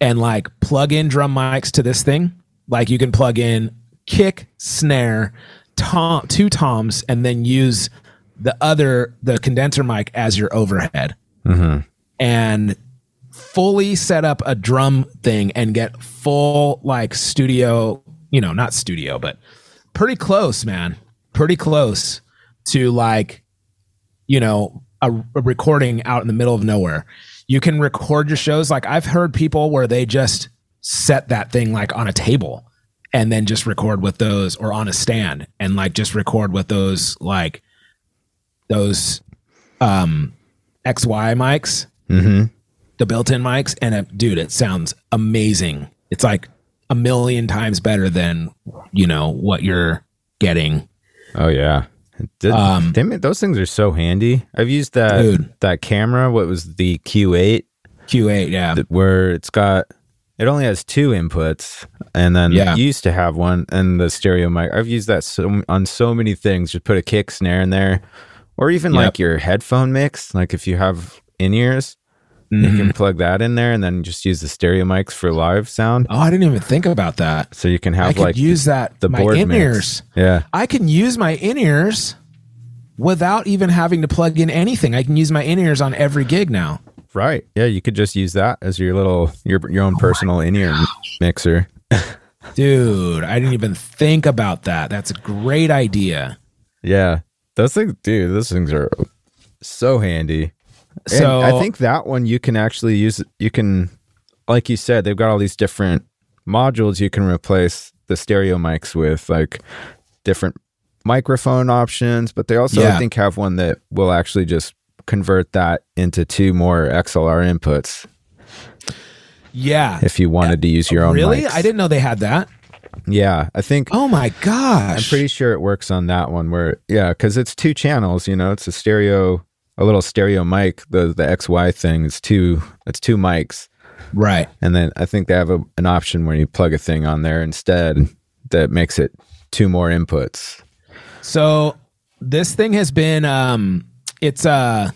and like plug in drum mics to this thing. Like you can plug in kick, snare, tom, two toms, and then use the other the condenser mic as your overhead. Mm-hmm. And fully set up a drum thing and get full like studio, you know, not studio, but pretty close, man. Pretty close to like, you know, a, a recording out in the middle of nowhere. You can record your shows. Like I've heard people where they just set that thing like on a table and then just record with those or on a stand and like just record with those like those um XY mics Mm-hmm. the built-in mics and it, dude it sounds amazing it's like a million times better than you know what you're getting Oh yeah. Th- Um, damn it, those things are so handy. I've used that Dude. that camera. What was the Q8? q8 yeah where it's got it only has two inputs and then Yeah. it used to have one and the stereo mic i've used that so, on so many things just put a kick snare in there or even Yep. like your headphone mix like if you have in-ears you can mm-hmm. plug that in there and then just use the stereo mics for live sound oh i didn't even think about that so you can have could like use that the my board in-ears yeah i can use my in-ears without even having to plug in anything. I can use my in ears on every gig now. Right. Yeah, you could just use that as your little your your own oh personal in-ear mixer. Dude, I didn't even think about that. That's a great idea. Yeah. Those things dude, those things are so handy. And So I think that one you can actually use you can like you said, they've got all these different modules you can replace the stereo mics with, like different microphone options, but they also Yeah. I think have one that will actually just convert that into two more XLR inputs yeah. if you wanted to use your own Really? mics. I didn't know they had that. Yeah, I think Oh my gosh. I'm pretty sure it works on that one where yeah, because it's two channels. You know, it's a stereo, a little stereo mic. The the XY thing is two. It's two mics, right. and then I think they have a, an option where you plug a thing on there instead that makes it two more inputs. So this thing has been um it's uh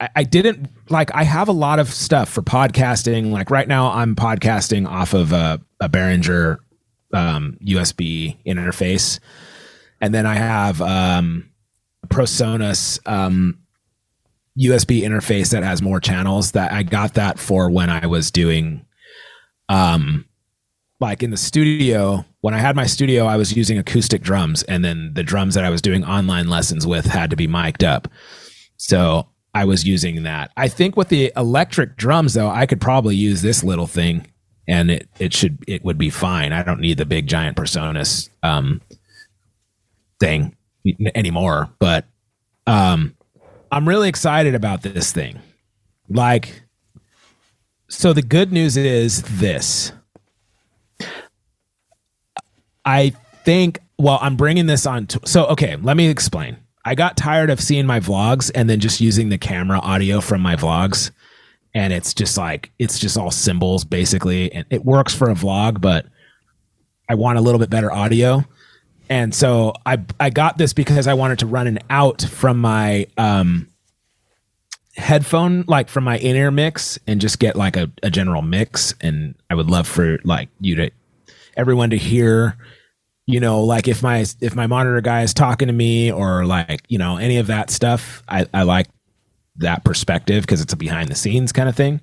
I, I didn't like I have a lot of stuff for podcasting. Like right now I'm podcasting off of a, a Behringer um USB interface. And then I have um PreSonus um USB interface that has more channels that I got that for when I was doing um like in the studio when i had my studio i was using acoustic drums and then the drums that i was doing online lessons with had to be mic'd up. So i was using that. I think with the electric drums though i could probably use this little thing and it it should it would be fine. I don't need the big giant PreSonus um thing anymore but um i'm really excited about this thing like so the good news is this I think, well, I'm bringing this on. To, so, okay, let me explain. I got tired of seeing my vlogs and then just using the camera audio from my vlogs. And it's just like, it's just all cymbals basically. And it works for a vlog, but I want a little bit better audio. And so I, I got this because I wanted to run an out from my, um, headphone like from my in-ear mix and just get like a, a general mix. And i would love for like you to everyone to hear you know like if my if my monitor guy is talking to me or like you know any of that stuff i i like that perspective because it's a behind the scenes kind of thing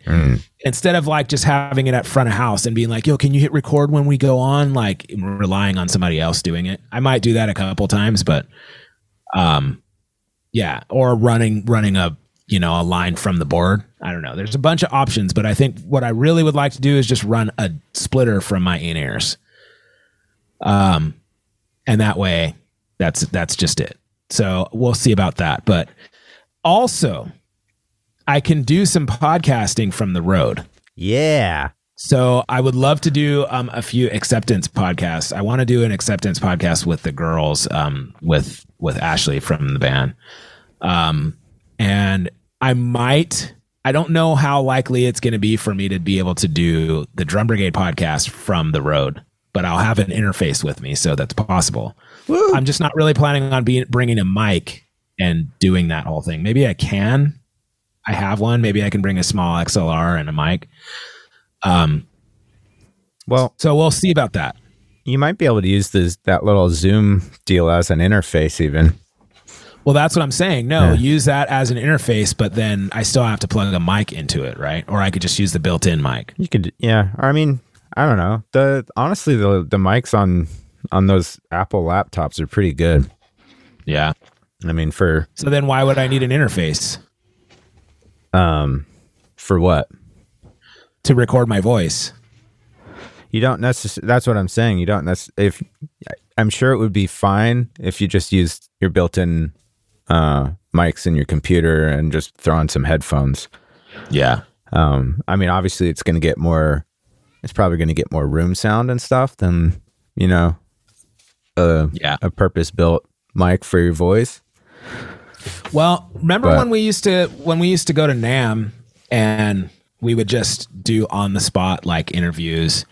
instead of like just having it at front of house and being like yo can you hit record when we go on? Like relying on somebody else doing it. I might do that a couple times but um yeah or running running a you know a line from the board. I don't know. There's a bunch of options but i think what i really would like to do is just run a splitter from my in-ears. Um and that way that's that's just it. So we'll see about that. But also i can do some podcasting from the road Yeah. so I would love to do um, a few acceptance podcasts. I want to do an acceptance podcast with the girls, um, with with Ashley from the band, um, and I might. I don't know how likely it's going to be for me to be able to do the Drum Brigade podcast from the road, but I'll have an interface with me, so that's possible. I'm just not really planning on being bringing a mic and doing that whole thing. Maybe I can. I have one. Maybe I can bring a small XLR and a mic. Um, Well, so we'll see about that. you might be able to use this that little Zoom deal as an interface, even. Well, that's what I'm saying. No, Yeah. use that as an interface, but then I still have to plug a mic into it, right? Or I could just use the built-in mic. You could, yeah. I mean, I don't know. The honestly, the the mics on on those Apple laptops are pretty good. Yeah. I mean, for So then why would I need an interface um, for what to record my voice? you don't necessarily. That's what I'm saying. You don't necessarily. If I'm sure it would be fine if you just used your built-in uh, mics in your computer and just throw on some headphones. Yeah. Um, I mean, obviously, it's going to get more. It's probably going to get more room sound and stuff than you know, a Yeah. a purpose-built mic for your voice. Well, remember But- when we used to when we used to go to NAMM and we would just do on the spot like interviews.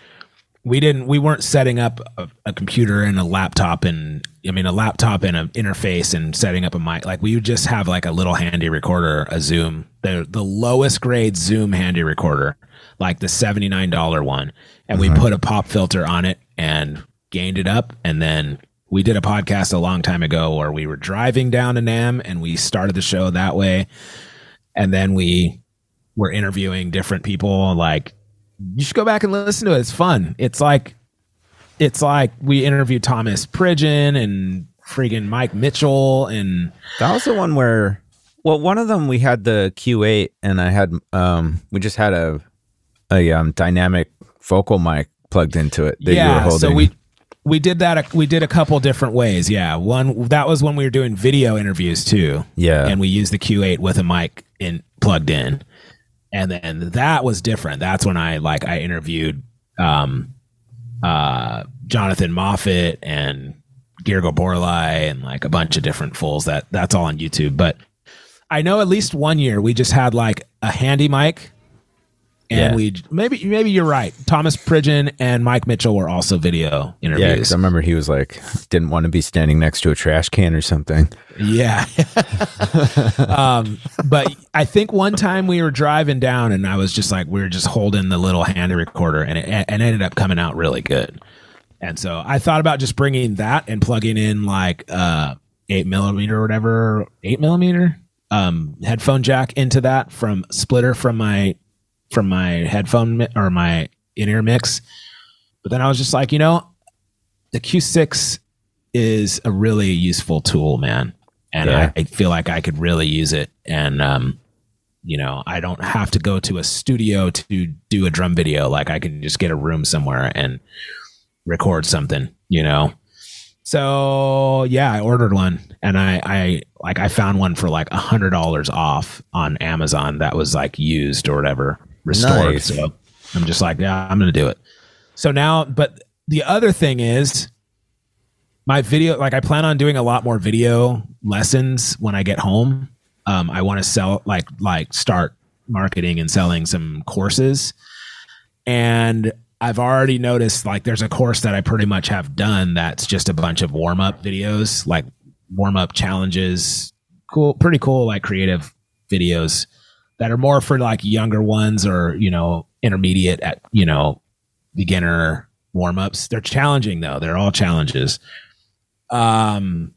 We didn't we weren't setting up a, a computer and a laptop and I mean a laptop and an interface and setting up a mic. Like we would just have like a little handy recorder, a Zoom, the the lowest grade Zoom handy recorder, like the $79 one. And we uh-huh. put a pop filter on it and gained it up and then we did a podcast a long time ago where we were driving down to NAMM and we started the show that way. And then we were interviewing different people. Like, you should go back and listen to it. It's fun. It's like, it's like we interviewed Thomas Pridgen and freaking Mike Mitchell and That was the one where, well, one of them we had the Q8, and I had, um, we just had a, a um, dynamic vocal mic plugged into it that you were yeah. holding. So we we did that. We did a couple different ways. Yeah. One that was when we were doing video interviews too. yeah, and we used the Q8 with a mic in plugged in. And then that was different. That's when I like I interviewed um uh Jonathan Moffett and Gergo Borlai and like a bunch of different fools that that's all on YouTube. But I know at least one year we just had like a handy mic and Yeah. we maybe maybe you're right. Thomas Pridgen and Mike Mitchell were also video yeah. interviews. Because I remember he was like, didn't want to be standing next to a trash can or something. Yeah. um, but I think one time we were driving down and I was just like, we were just holding the little handy recorder and it, and it ended up coming out really good. And so I thought about just bringing that and plugging in like uh eight millimeter or whatever, eight millimeter um headphone jack into that from splitter from my from my headphone mi- or my in ear mix. But then I was just like, you know, the Q6 is a really useful tool, man. And Yeah. I, I feel like I could really use it. And, um, you know, I don't have to go to a studio to do a drum video. Like I can just get a room somewhere and record something, you know? So yeah, I ordered one and I, I like, I found one for like a hundred dollars off on Amazon that was like used or whatever, restored. Nice. So I'm just like, yeah, I'm going to do it. So now, but the other thing is my video, like I plan on doing a lot more video lessons when I get home. Um, I want to sell, like, like start marketing and selling some courses. And I've already noticed like there's a course that I pretty much have done that's just a bunch of warm up videos, like warm up challenges, cool, pretty cool, like creative videos that are more for like younger ones or, you know, intermediate at, you know, beginner warm ups. They're challenging though. They're all challenges. Um,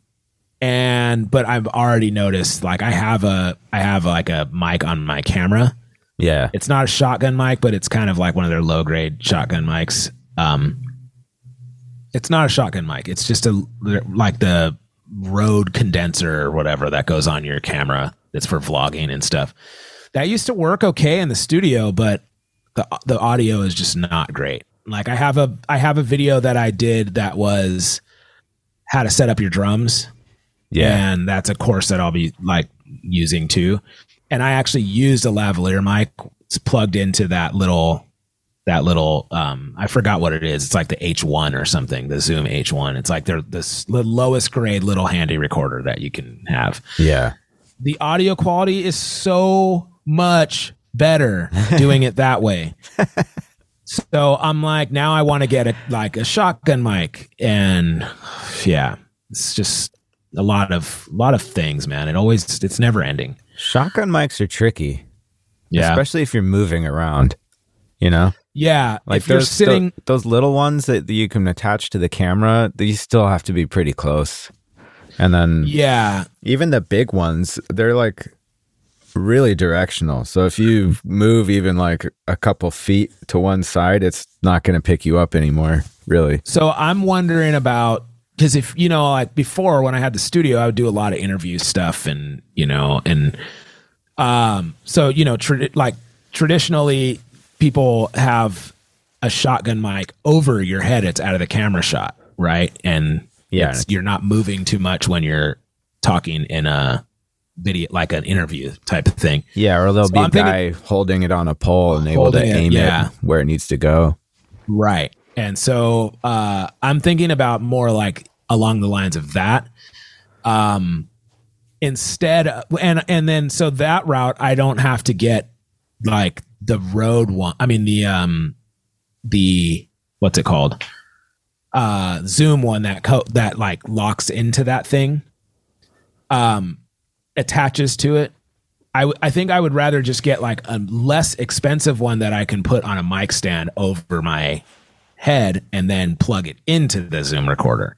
and but I've already noticed like I have a I have like a mic on my camera. Yeah. It's not a shotgun mic, but it's kind of like one of their low grade shotgun mics. Um, it's not a shotgun mic. It's just a like the Rode condenser or whatever that goes on your camera. That's for vlogging and stuff. That used to work okay in the studio, but the the audio is just not great. Like I have a I have a video that I did that was how to set up your drums Yeah. and that's a course that I'll be like using too. And I actually used a lavalier mic it's plugged into that little that little um I forgot what it is. It's like the H1 or something, the Zoom H1. It's like they're this the lowest grade little handy recorder that you can have. yeah. The audio quality is so much better doing it that way. So I'm like, now I want to get a like a shotgun mic, and yeah, it's just a lot of lot of things, man. It always it's never ending. Shotgun mics are tricky, Yeah, especially if you're moving around. You know, yeah. like those sitting, tho- those little ones that you can attach to the camera, you still have to be pretty close. And then yeah, even the big ones, they're like really directional. So if you move even like a couple feet to one side, it's not going to pick you up anymore, really. So I'm wondering about because if you know, like before when I had the studio, I would do a lot of interview stuff, and you know, and um, so you know, tra- like traditionally, people have a shotgun mic over your head. It's out of the camera shot, right? And Yeah. you're not moving too much when you're talking in a video, like an interview type of thing. Yeah, or there'll So be a I'm thinking- guy holding it on a pole and able to Holding it, aim yeah. it where it needs to go. Right. And so uh, I'm thinking about more like along the lines of that. Um, instead, and and then so that route, I don't have to get like the Rode one. I mean the um the what's it called? Uh, Zoom one that co- that like locks into that thing. Um, attaches to it. I, w- I think I would rather just get like a less expensive one that I can put on a mic stand over my head and then plug it into the Zoom recorder.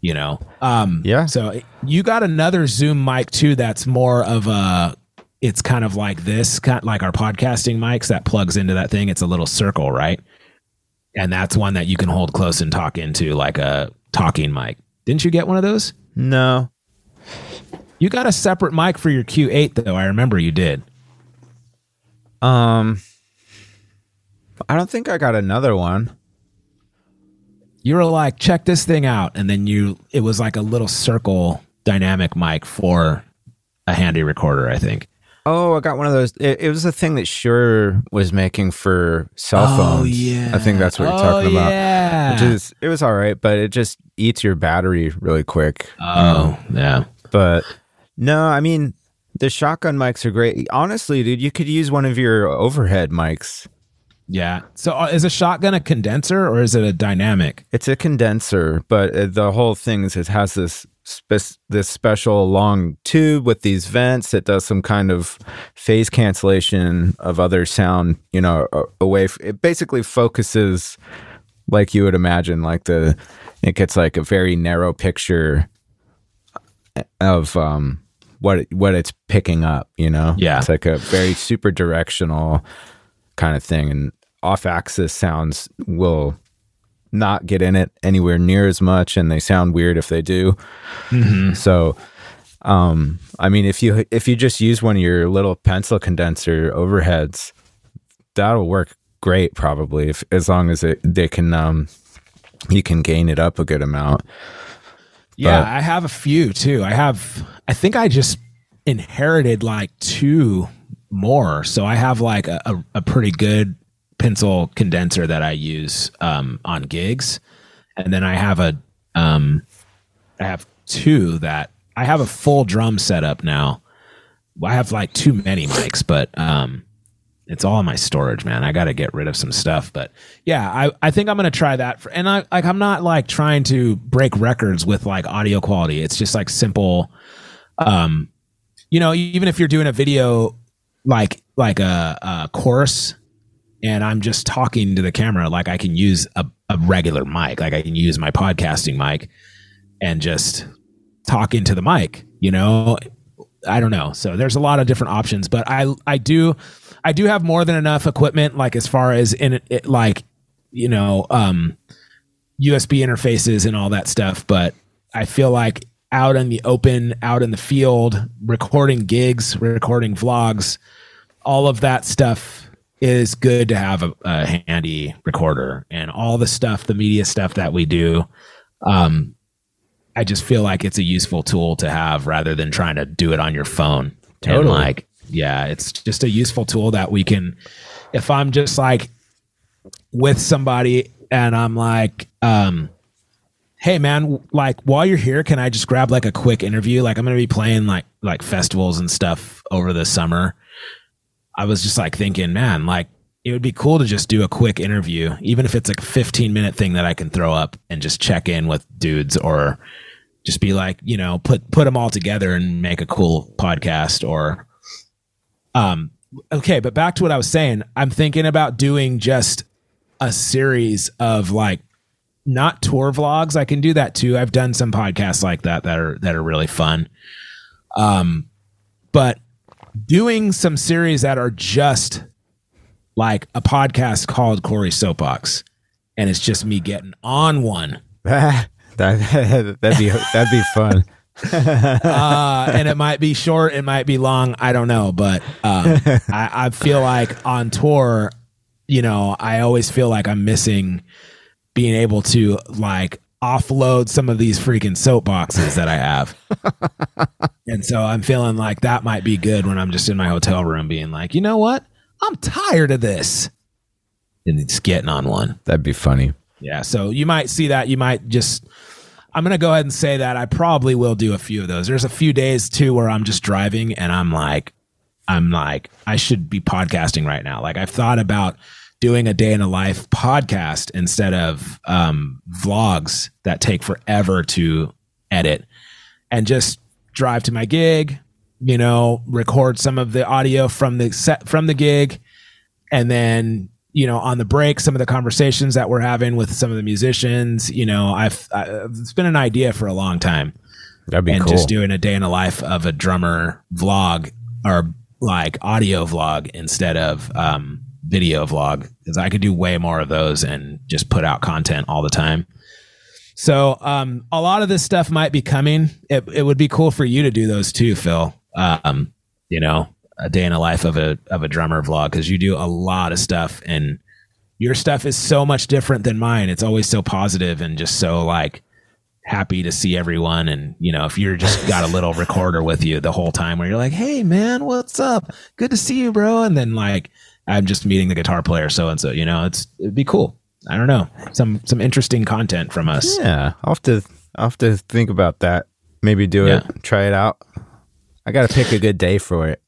You know, um, Yeah. So you got another Zoom mic too. That's more of a. It's kind of like this, kind like our podcasting mics that plugs into that thing. It's a little circle, right? And that's one that you can hold close and talk into, like a talking mic. Didn't you get one of those? No. You got a separate mic for your Q8 though. I remember you did. Um I don't think I got another one. You were like, check this thing out, and then you it was like a little circle dynamic mic for a handy recorder, I think. Oh, I got one of those. It, it was a thing that Shure was making for cell phones. Oh, yeah. I think that's what you're talking about. Oh, Yeah. Which is it was all right, but it just eats your battery really quick. oh, yeah. But no, I mean the shotgun mics are great. Honestly, dude, you could use one of your overhead mics. Yeah. So uh, is a shotgun a condenser or is it a dynamic? It's a condenser, but uh, the whole thing is it has this spe- this special long tube with these vents that does some kind of phase cancellation of other sound, you know, away. F- it basically focuses like you would imagine, like the it gets like a very narrow picture of um what it, what it's picking up, you know. Yeah. it's like a very super directional kind of thing, and off axis sounds will not get in it anywhere near as much and they sound weird if they do so um i mean if you if you just use one of your little pencil condenser overheads that'll work great probably if as long as it they can um you can gain it up a good amount Yeah, But- I have a few too. I have I think I just inherited like two more. So I have like a, a, a pretty good pencil condenser that I use um, on gigs. And then I have a um I have two that I have a full drum setup now. I have like too many mics, but um it's all in my storage, man. I got to get rid of some stuff, but yeah, I, I think I'm gonna try that. For, and I like I'm not like trying to break records with like audio quality. It's just like simple. Um, you know, even if you're doing a video like like a, a course, and I'm just talking to the camera, like I can use a, a regular mic, like I can use my podcasting mic, and just talk into the mic. You know, I don't know. So there's a lot of different options, but I I do I do have more than enough equipment, like as far as in it, like you know um, USB interfaces and all that stuff. But I feel like out in the open, out in the field, recording gigs, recording vlogs, all of that stuff is good to have a, a handy recorder and all the stuff, the media stuff that we do. Um, I just feel like it's a useful tool to have rather than trying to do it on your phone. And Totally. like, yeah, it's just a useful tool that we can, if I'm just like with somebody and I'm like, um, hey man, like while you're here, can I just grab like a quick interview? Like I'm gonna be playing like like festivals and stuff over the summer. I was just like thinking, man, like it would be cool to just do a quick interview, even if it's like a 15 minute thing that I can throw up and just check in with dudes or just be like, you know, put put them all together and make a cool podcast or um okay, but back to what I was saying, I'm thinking about doing just a series of like not tour vlogs. I can do that too. I've done some podcasts like that that are that are really fun. Um but doing some series that are just like a podcast called Korey Soapbox and it's just me getting on one. that that'd be that'd be fun uh, and it might be short, it might be long, I don't know. But um, I, I feel like on tour, you know, I always feel like I'm missing being able to like offload some of these freaking soapboxes that I have. and so I'm feeling like that might be good when I'm just in my hotel room being like, you know what? I'm tired of this. And it's getting on one. that'd be funny Yeah. So you might see that. You might just. I'm gonna go ahead and say that I probably will do a few of those. There's a few days too where I'm just driving and I'm like, I'm like, I should be podcasting right now. Like I've thought about doing a day in a life podcast instead of um, vlogs that take forever to edit, and just drive to my gig. You know, record some of the audio from the set from the gig, and then you know, on the break, some of the conversations that we're having with some of the musicians, you know, I've, I, it's been an idea for a long time. That'd be and cool. just doing a day in the life of a drummer vlog or like audio vlog instead of um, video vlog because I could do way more of those and just put out content all the time. So um, a lot of this stuff might be coming. It, it would be cool for you to do those too, Phil. Um, you know, a day in the life of a of a drummer vlog because you do a lot of stuff and your stuff is so much different than mine. It's always so positive and just so like happy to see everyone. And you know, if you're just got a little recorder with you the whole time where you're like, "Hey man, what's up? Good to see you, bro," and then like I'm just meeting the guitar player so and so. You know, it's it'd be cool. I don't know some some interesting content from us. Yeah, I'll have to I'll have to think about that. Maybe do Yeah. it, try it out. I got to pick a good day for it.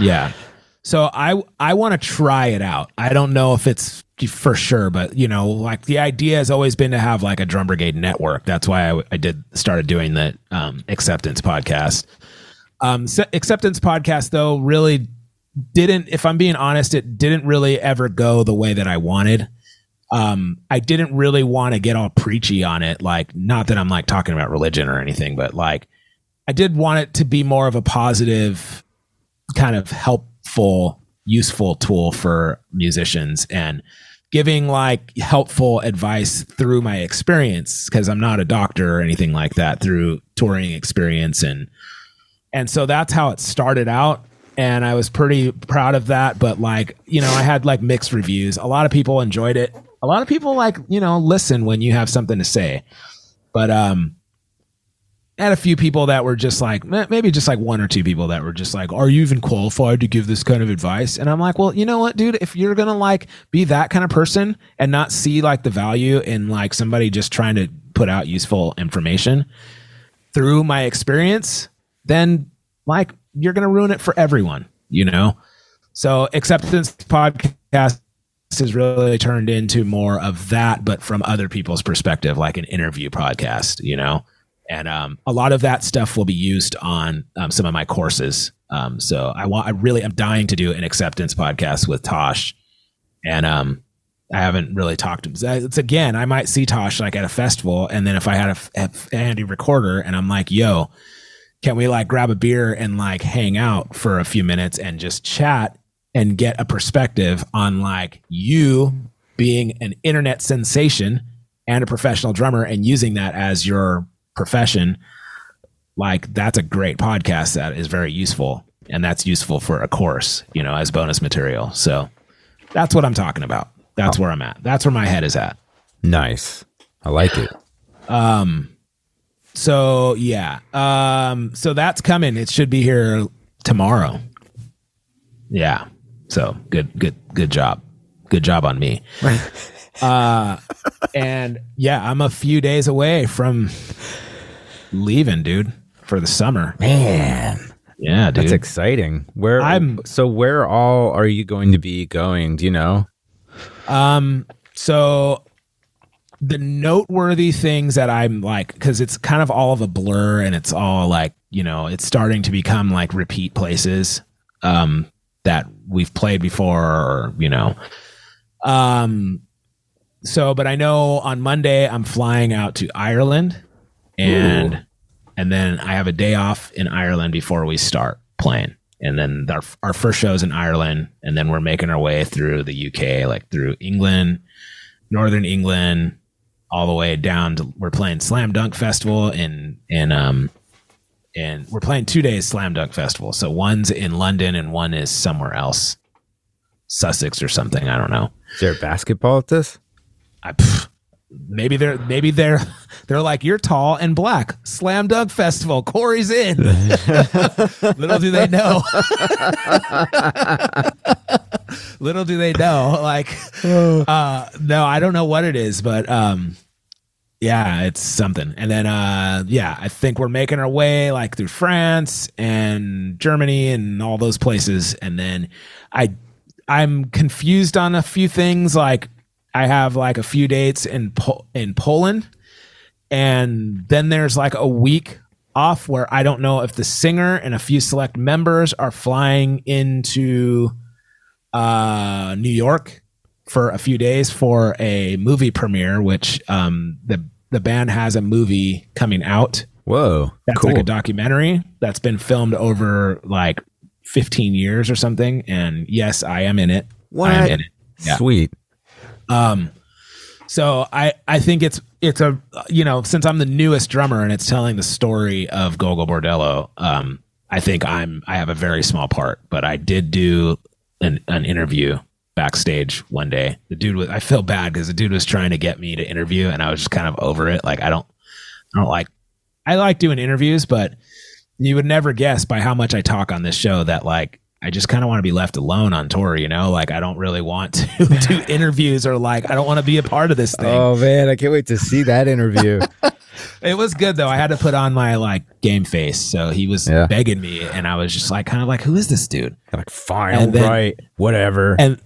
Yeah. So I I want to try it out. I don't know if it's for sure, but you know, like the idea has always been to have like a drum brigade network. That's why I, I did started doing the um, acceptance podcast. Um, se- acceptance podcast though really didn't. If I'm being honest, it didn't really ever go the way that I wanted. Um, I didn't really want to get all preachy on it. Like, not that I'm like talking about religion or anything, but like, I did want it to be more of a positive kind of helpful, useful tool for musicians and giving like helpful advice through my experience because I'm not a doctor or anything like that through touring experience and and so that's how it started out. And I was pretty proud of that but like you know I had like mixed reviews. A lot of people enjoyed it. A lot of people like you know listen when you have something to say. But um had a few people that were just like maybe just like one or two people that were just like are you even qualified to give this kind of advice? And i'm like well you know what dude? If you're gonna like be that kind of person and not see like the value in like somebody just trying to put out useful information through my experience then like you're gonna ruin it for everyone you know? So acceptance podcast has really turned into more of that but from other people's perspective like an interview podcast you know and um, a lot of that stuff will be used on um, some of my courses. Um, so I want, I really am dying to do an acceptance podcast with Tosh, and um, I haven't really talked to him. It's again, I might see Tosh like at a festival, and then if I had a, a handy recorder, and I'm like, "Yo, can we like grab a beer and like hang out for a few minutes and just chat and get a perspective on like you being an internet sensation and a professional drummer and using that as your profession like that's a great podcast that is very useful and that's useful for a course you know as bonus material. So that's what i'm talking about. That's where i'm at. That's where my head is at. Nice. I like it. Um so yeah. Um so that's coming. It should be here tomorrow. Yeah. So good good good job. Good job on me. Uh and yeah i'm a few days away from leaving dude for the summer Man, yeah dude that's exciting. Where I'm- so where all are you going to be going? Do you know? Um, so the noteworthy things that I'm like, because it's kind of all of a blur and it's all like, you know, it's starting to become like repeat places um, that we've played before, or, you know. Um, so, but I know on Monday I'm flying out to Ireland and and then I have a day off in Ireland before we start playing. And then our our first show's in Ireland, and then we're making our way through the UK, like through England, Northern England, all the way down to we're playing Slam Dunk Festival in in um and we're playing two days Slam Dunk Festival. So one's in London and one is somewhere else, Sussex or something. I don't know. Is there basketball at this? I, pff, maybe they're maybe they're they're like you're tall and black. Slam Dunk Festival. Korey's in. Little do they know. Little do they know. Like, uh, no, I don't know what it is, but um, yeah, it's something. And then uh, yeah, I think we're making our way like through France and Germany and all those places. And then I I'm confused on a few things. Like I have like a few dates in po- in Poland, and then there's like a week off where I don't know if the singer and a few select members are flying into uh, New York for a few days for a movie premiere, which um, the the band has a movie coming out. Whoa. That's cool. like a documentary that's been filmed over like 15 years or something. And yes, I am in it. What? I am in it. Yeah. Sweet. Um, so I I think it's it's a you know since I'm the newest drummer and it's telling the story of Gogol Bordello. Um, I think I'm I have a very small part, but I did do an an interview backstage one day. The dude was I feel bad because the dude was trying to get me to interview, and I was just kind of over it. Like I don't I don't like I like doing interviews, but you would never guess by how much I talk on this show that like I just kind of want to be left alone on tour, you know? Like I don't really want to do interviews or like I don't want to be a part of this thing. Oh man, I can't wait to see that interview. It was good though. I had to put on my like game face. So he was Yeah. begging me and I was just like kind of like who is this dude? like fine, And then- right, whatever. And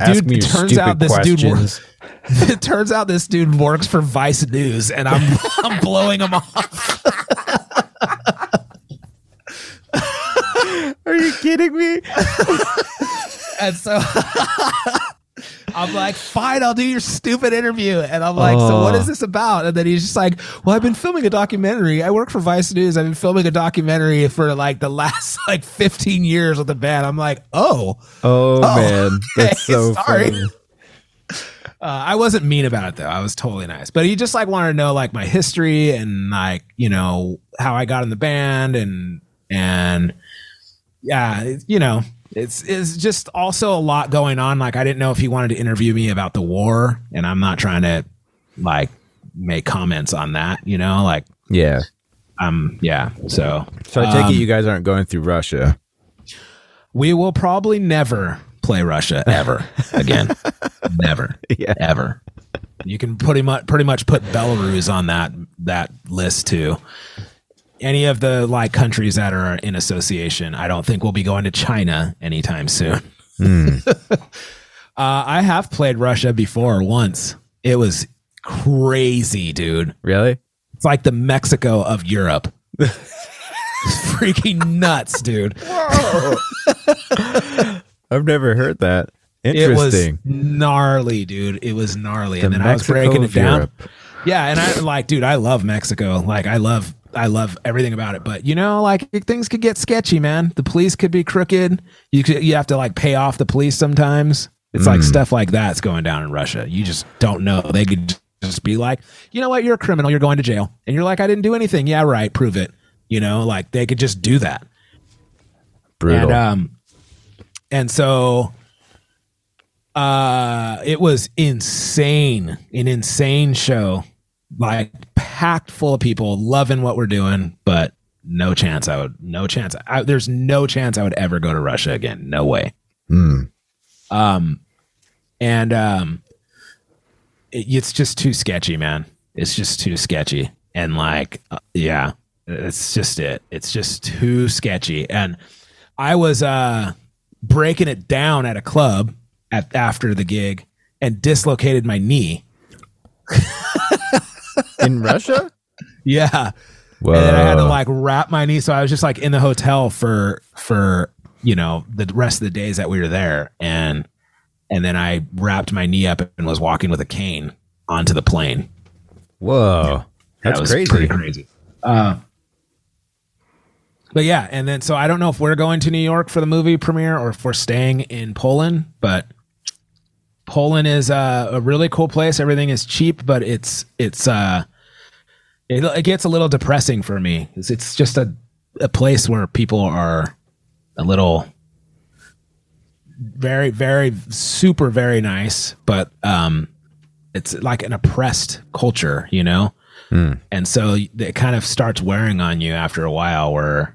Ask dude turns out this dude works, it turns out this dude works for Vice News and I'm I'm blowing him off. Are you kidding me? And so I'm like, fine, I'll do your stupid interview. And I'm like, so what Oh. this about? And then he's just like, well, I've been filming a documentary. I work for Vice News. I've been filming a documentary for like the last like 15 years with the band. I'm like, oh, Oh, man, that's so sorry. funny. uh, I wasn't mean about it though. I was totally nice, but he just like wanted to know like my history and like, you know, how I got in the band and, and yeah, you know, it's it's just also a lot going on. Like I didn't know if he wanted to interview me about the war, and I'm not trying to like make comments on that. You know, like Yeah. um, yeah. So So I take um, it you guys aren't going through Russia. we will probably never play Russia ever again. never, Yeah. ever. You can pretty much pretty much put Belarus on that that list too. Any of the like countries that are in association, I don't think we'll be going to China anytime soon. uh, I have played Russia before once. It was crazy, dude. Really? It's like the Mexico of Europe. Freaking nuts, dude. I've never heard that. Interesting. It was gnarly, dude. It was gnarly. The and then I was breaking it down. Europe. Yeah, and I like, dude, I love Mexico. Like, I love, I love everything about it. But you know, like things could get sketchy, man. The police could be crooked. You could, you have to like pay off the police sometimes. It's like stuff like that's going down in Russia. You just don't know. They could just be like, you know what, you're a criminal. You're going to jail, and you're like, I didn't do anything. Yeah, right. Prove it. You know, like they could just do that. Brutal. And um and so uh it was insane, an insane show. Like packed full of people loving what we're doing, but no chance I would no chance. I, there's no chance I would ever go to Russia again. No way. Hmm. Um and um it, it's just too sketchy, man. It's just too sketchy. And like uh, yeah, it's just it. It's just too sketchy. And I was uh breaking it down at a club at after the gig and dislocated my knee. in Russia? Yeah. Whoa. And then I had to like wrap my knee. So I was just like in the hotel for for you know the rest of the days that we were there, and and then I wrapped my knee up and was walking with a cane onto the plane. Whoa. That That's was crazy. pretty crazy. Uh, but yeah, and then so I don't know if we're going to New York for the movie premiere or if we're staying in Poland, but Poland is uh, a really cool place. Everything is cheap, but it's it's uh it, it gets a little depressing for me. It's, it's just a a place where people are a little very very super very nice, but um it's like an oppressed culture, you know? And so it kind of starts wearing on you after a while where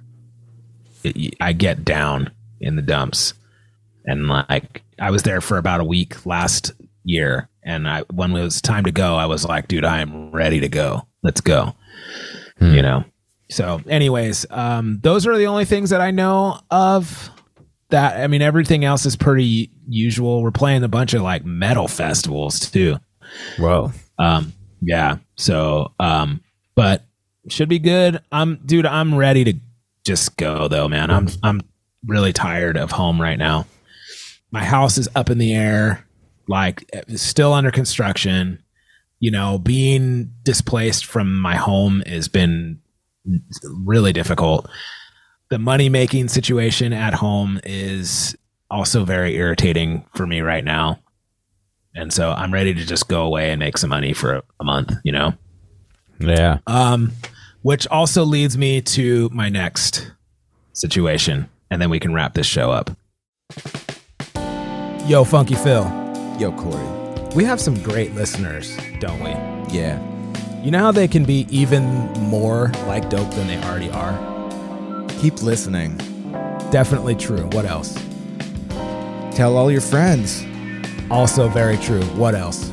it, I get down in the dumps. And like, I was there for about a week last year. And I, when it was time to go, I was like, dude, I am ready to go. Let's go. You know? So, anyways, um, those are the only things that I know of that. I mean, everything else is pretty usual. We're playing a bunch of like metal festivals too. Whoa. Um, yeah. So, um, but should be good. I'm, dude. I'm ready to just go though, man. I'm, I'm really tired of home right now. My house is up in the air. Like still under construction. You know, being displaced from my home has been really difficult. The money making situation at home is also very irritating for me right now. And so I'm ready to just go away and make some money for a month, you know? Yeah. Um, which also leads me to my next situation. And then we can wrap this show up. Yo, Funky Phil. Yo, Korey. We have some great listeners, don't we? Yeah. You know how they can be even more like dope than they already are? Keep listening. Definitely true. What else? Tell all your friends. Also very true. What else?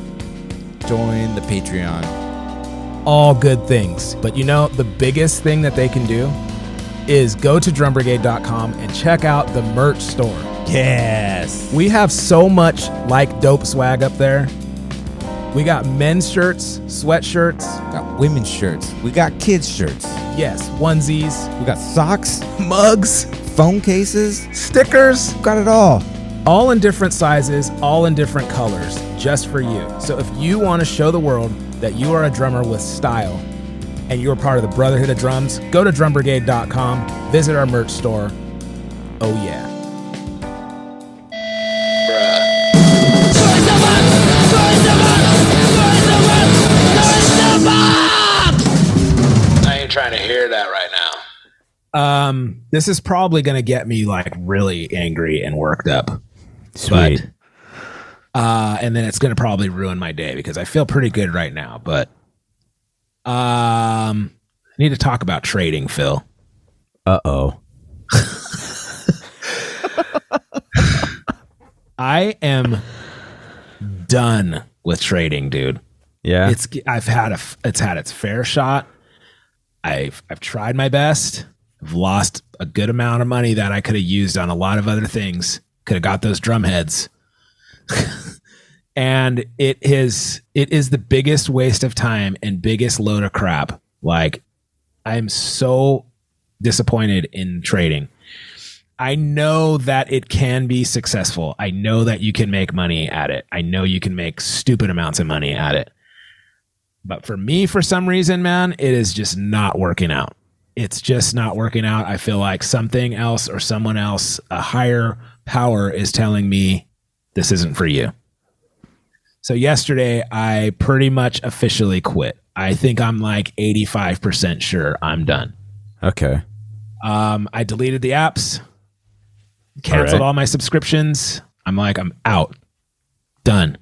Join the Patreon. All good things. But you know, the biggest thing that they can do is go to drumbrigade.com and check out the merch store. Yes. We have so much like dope swag up there. We got men's shirts, sweatshirts, Got women's shirts. We got kids' shirts. yes, onesies, We got socks, mugs, phone cases. stickers, Got it all. all in different sizes, all in different colors, just for you. So if you want to show the world that you are a drummer with style and you're part of the Brotherhood of Drums, go to drumbrigade.com, visit our merch store. Oh, yeah. Um, this is probably going to get me like really angry and worked up. Sweet. But, uh, and then it's going to probably ruin my day because I feel pretty good right now. But um, I need to talk about trading, Phil. uh oh. I am done with trading, dude. Yeah. It's I've had a it's had its fair shot. I've I've tried my best. I've lost a good amount of money that I could have used on a lot of other things. Could have got those drum heads. and it is it is the biggest waste of time and biggest load of crap. Like I'm so disappointed in trading. I know that it can be successful. I know that you can make money at it. I know you can make stupid amounts of money at it. But for me, for some reason, man, it is just not working out. It's just not working out. I feel like something else or someone else, a higher power, is telling me this isn't for you. So yesterday, I pretty much officially quit. I think I'm like 85% sure I'm done. okay. Um, I deleted the apps, canceled All right. all my subscriptions. I'm like, I'm out, done.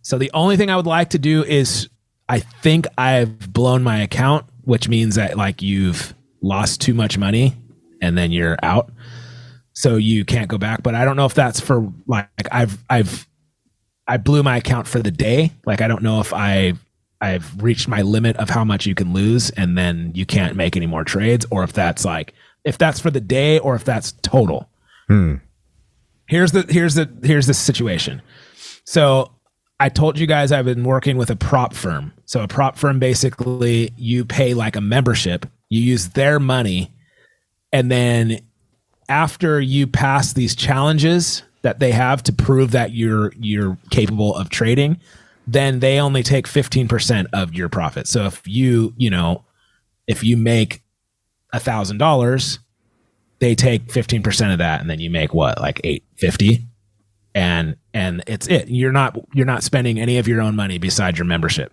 So the only thing I would like to do is, I think I've blown my account, which means that like you've lost too much money and then you're out, so you can't go back. But I don't know if that's for like I've I've I blew my account for the day. Like I don't know if I I've reached my limit of how much you can lose and then you can't make any more trades or if that's like if that's for the day or if that's total. Hmm. Here's the here's the here's the situation. So I told you guys I've been working with a prop firm. So a prop firm basically you pay like a membership, you use their money and then after you pass these challenges that they have to prove that you're you're capable of trading, then they only take 15% of your profit. So if you, you know, if you make a thousand dollars, they take 15% of that and then you make what, like 850? And and it's it. You're not you're not spending any of your own money besides your membership.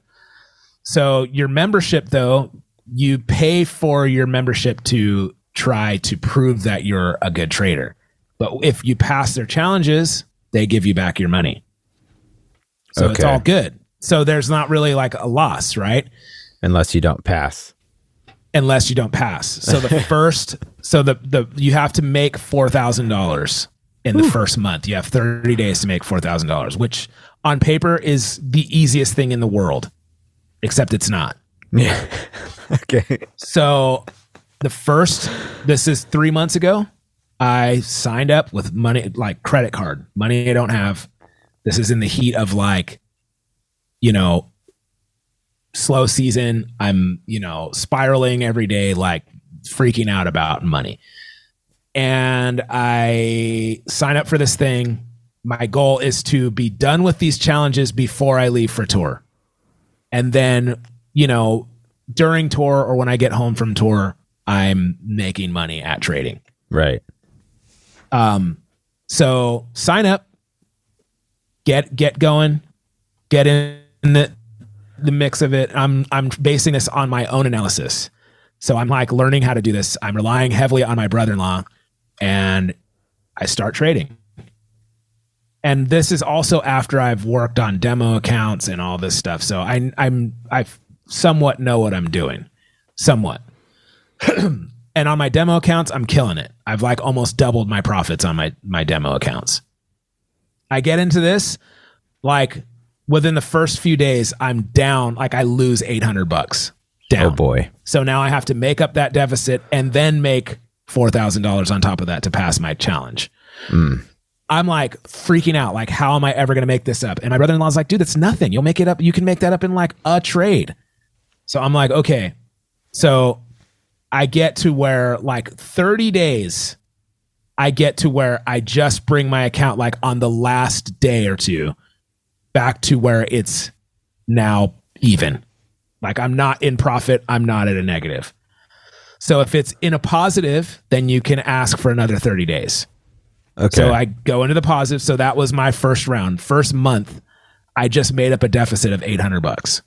So your membership though, you pay for your membership to try to prove that you're a good trader. But if you pass their challenges, they give you back your money. So it's all good. So there's not really like a loss, right? Unless you don't pass. Unless you don't pass. So the first, so the the you have to make four thousand dollars in the first month. You have thirty days to make four thousand dollars, which on paper is the easiest thing in the world, except it's not. Yeah. okay. So the first, this is three months ago. I signed up with money, like credit card, money I don't have. This is in the heat of like, you know, slow season. I'm, you know, spiraling every day, like freaking out about money. And I sign up for this thing my goal is to be done with these challenges before I leave for tour. And then, you know, during tour or when I get home from tour, I'm making money at trading. Right. Um, so sign up, get get going, get in the the mix of it. I'm I'm basing this on my own analysis. So I'm like learning how to do this. I'm relying heavily on my brother-in-law, and I start trading. And this is also after I've worked on demo accounts and all this stuff. So I I'm I somewhat know what I'm doing, somewhat. and on my demo accounts, I'm killing it. I've like almost doubled my profits on my my demo accounts. I get into this like within the first few days, I'm down. Like I lose 800 bucks down. Oh boy. So now I have to make up that deficit and then make four thousand dollars on top of that to pass my challenge. Hmm. I'm like freaking out. Like, how am I ever going to make this up? And my brother-in-law's like, dude, that's nothing. You'll make it up. You can make that up in like a trade. So I'm like, okay. So I get to where like 30 days, I get to where I just bring my account like on the last day or two back to where it's now even. Like I'm not in profit, I'm not at a negative. So if it's in a positive, then you can ask for another 30 days. Okay. So I go into the positive. So that was my first round. First month, I just made up a deficit of 800 bucks.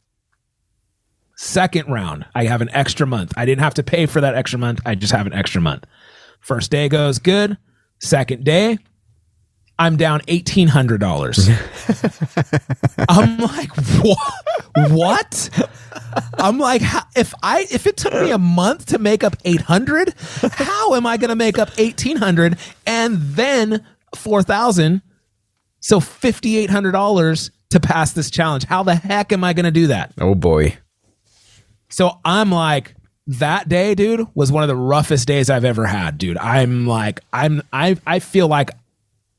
Second round, I have an extra month. I didn't have to pay for that extra month. I just have an extra month. First day goes good. Second day, I'm down $1,800. I'm like, what? What? I'm like, how, if I if it took me a month to make up 800, how am I going to make up 1800 and then 4000? So $5800 to pass this challenge. How the heck am I going to do that? oh boy. So I'm like, that day, dude, was one of the roughest days I've ever had, dude. I'm like, I'm, I, I feel like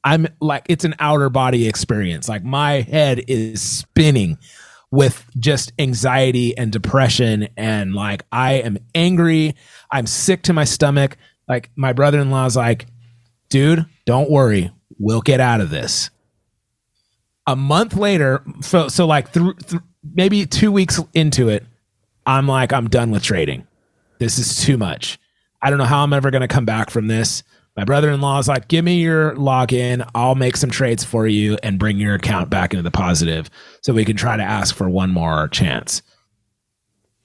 I'm like, it's an outer body experience. Like my head is spinning with just anxiety and depression. And like, I am angry. I'm sick to my stomach. Like, my brother in law's like, dude, don't worry. We'll get out of this. A month later, so, so like, through, th- maybe two weeks into it, I'm like, I'm done with trading. This is too much. I don't know how I'm ever going to come back from this. My brother in law is like, give me your login. I'll make some trades for you and bring your account back into the positive so we can try to ask for one more chance.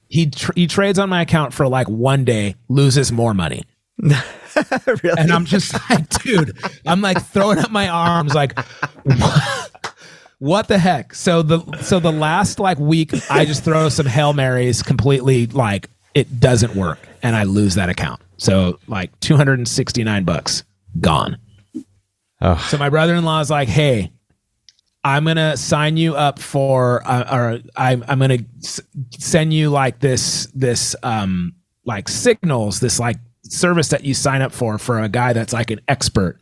He, tr- he trades on my account for like one day, loses more money. really? And I'm just like, dude, I'm like throwing up my arms, like, what, what the heck? So the so the last like week, I just throw some hail marys, completely like it doesn't work, and I lose that account. So like 269 bucks gone. Oh. So my brother-in-law is like, hey. I'm gonna sign you up for, uh, or I'm I'm gonna s- send you like this this um like signals this like service that you sign up for for a guy that's like an expert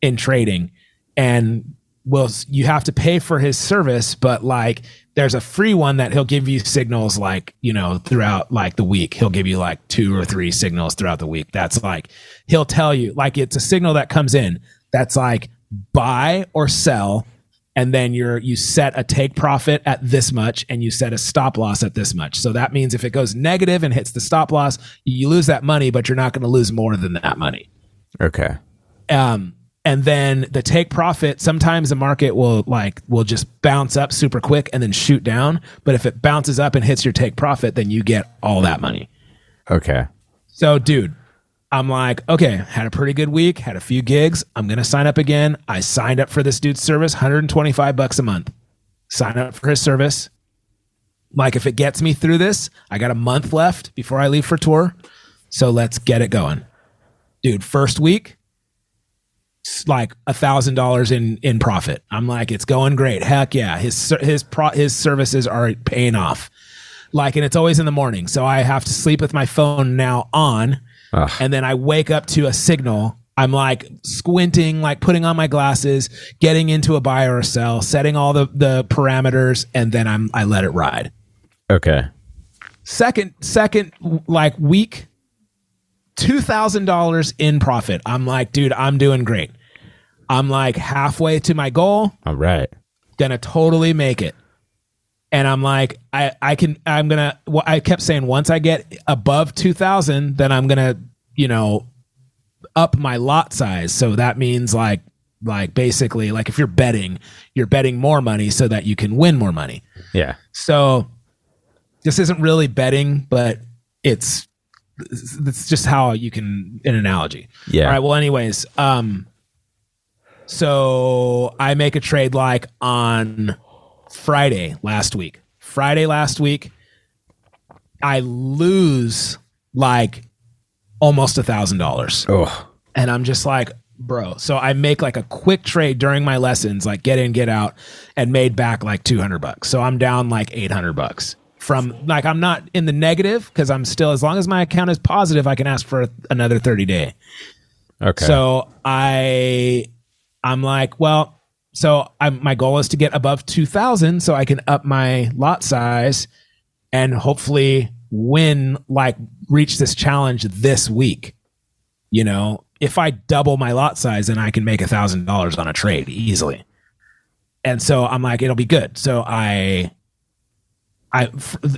in trading and will you have to pay for his service but like there's a free one that he'll give you signals like you know throughout like the week. He'll give you like two or three signals throughout the week. That's like he'll tell you like it's a signal that comes in that's like buy or sell and then you're you set a take profit at this much and you set a stop loss at this much. So that means if it goes negative and hits the stop loss you lose that money but you're not going to lose more than that money. Okay. um and then the take profit sometimes the market will like will just bounce up super quick and then shoot down. But if it bounces up and hits your take profit then you get all that money. Okay. so dude i'm like okay had a pretty good week had a few gigs. I'm gonna sign up again. I signed up for this dude's service 125 bucks a month. Sign up for his service. Like if it gets me through this i got a month left before i leave for tour. So let's get it going. Dude first week like a thousand dollars in in profit. I'm like it's going great. Heck yeah. His his pro his services are paying off. Like and it's always in the morning. So i have to sleep with my phone now on. Ugh. and then i wake up to a signal. I'm like squinting like putting on my glasses getting into a buy or a sell setting all the the parameters and then i'm i let it ride. Okay. second second like week $2000 in profit i'm like dude i'm doing great I'm like halfway to my goal, All right. gonna totally make it. And I'm like, I, I can, I'm gonna, well, I kept saying once I get above 2000, then I'm gonna, you know, up my lot size. So that means like, like basically, like if you're betting, you're betting more money so that you can win more money. Yeah. So this isn't really betting, but it's it's just how you can an analogy. Yeah. All right. Well, anyways, um, so I make a trade like on Friday last week. Friday last week, I lose like almost a thousand dollars Oh. and I'm just like, bro. So I make like a quick trade during my lessons, like get in, get out, and made back like 200 bucks. So I'm down like 800 bucks from like I'm not in the negative because I'm still as long as my account is positive, I can ask for another 30 day. Okay. So I, I'm like, well, so I'm, my goal is to get above 2000 so I can up my lot size and hopefully win, like reach this challenge this week. You know, if I double my lot size, then I can make a thousand dollars on a trade easily. And so I'm like, it'll be good. So I, I,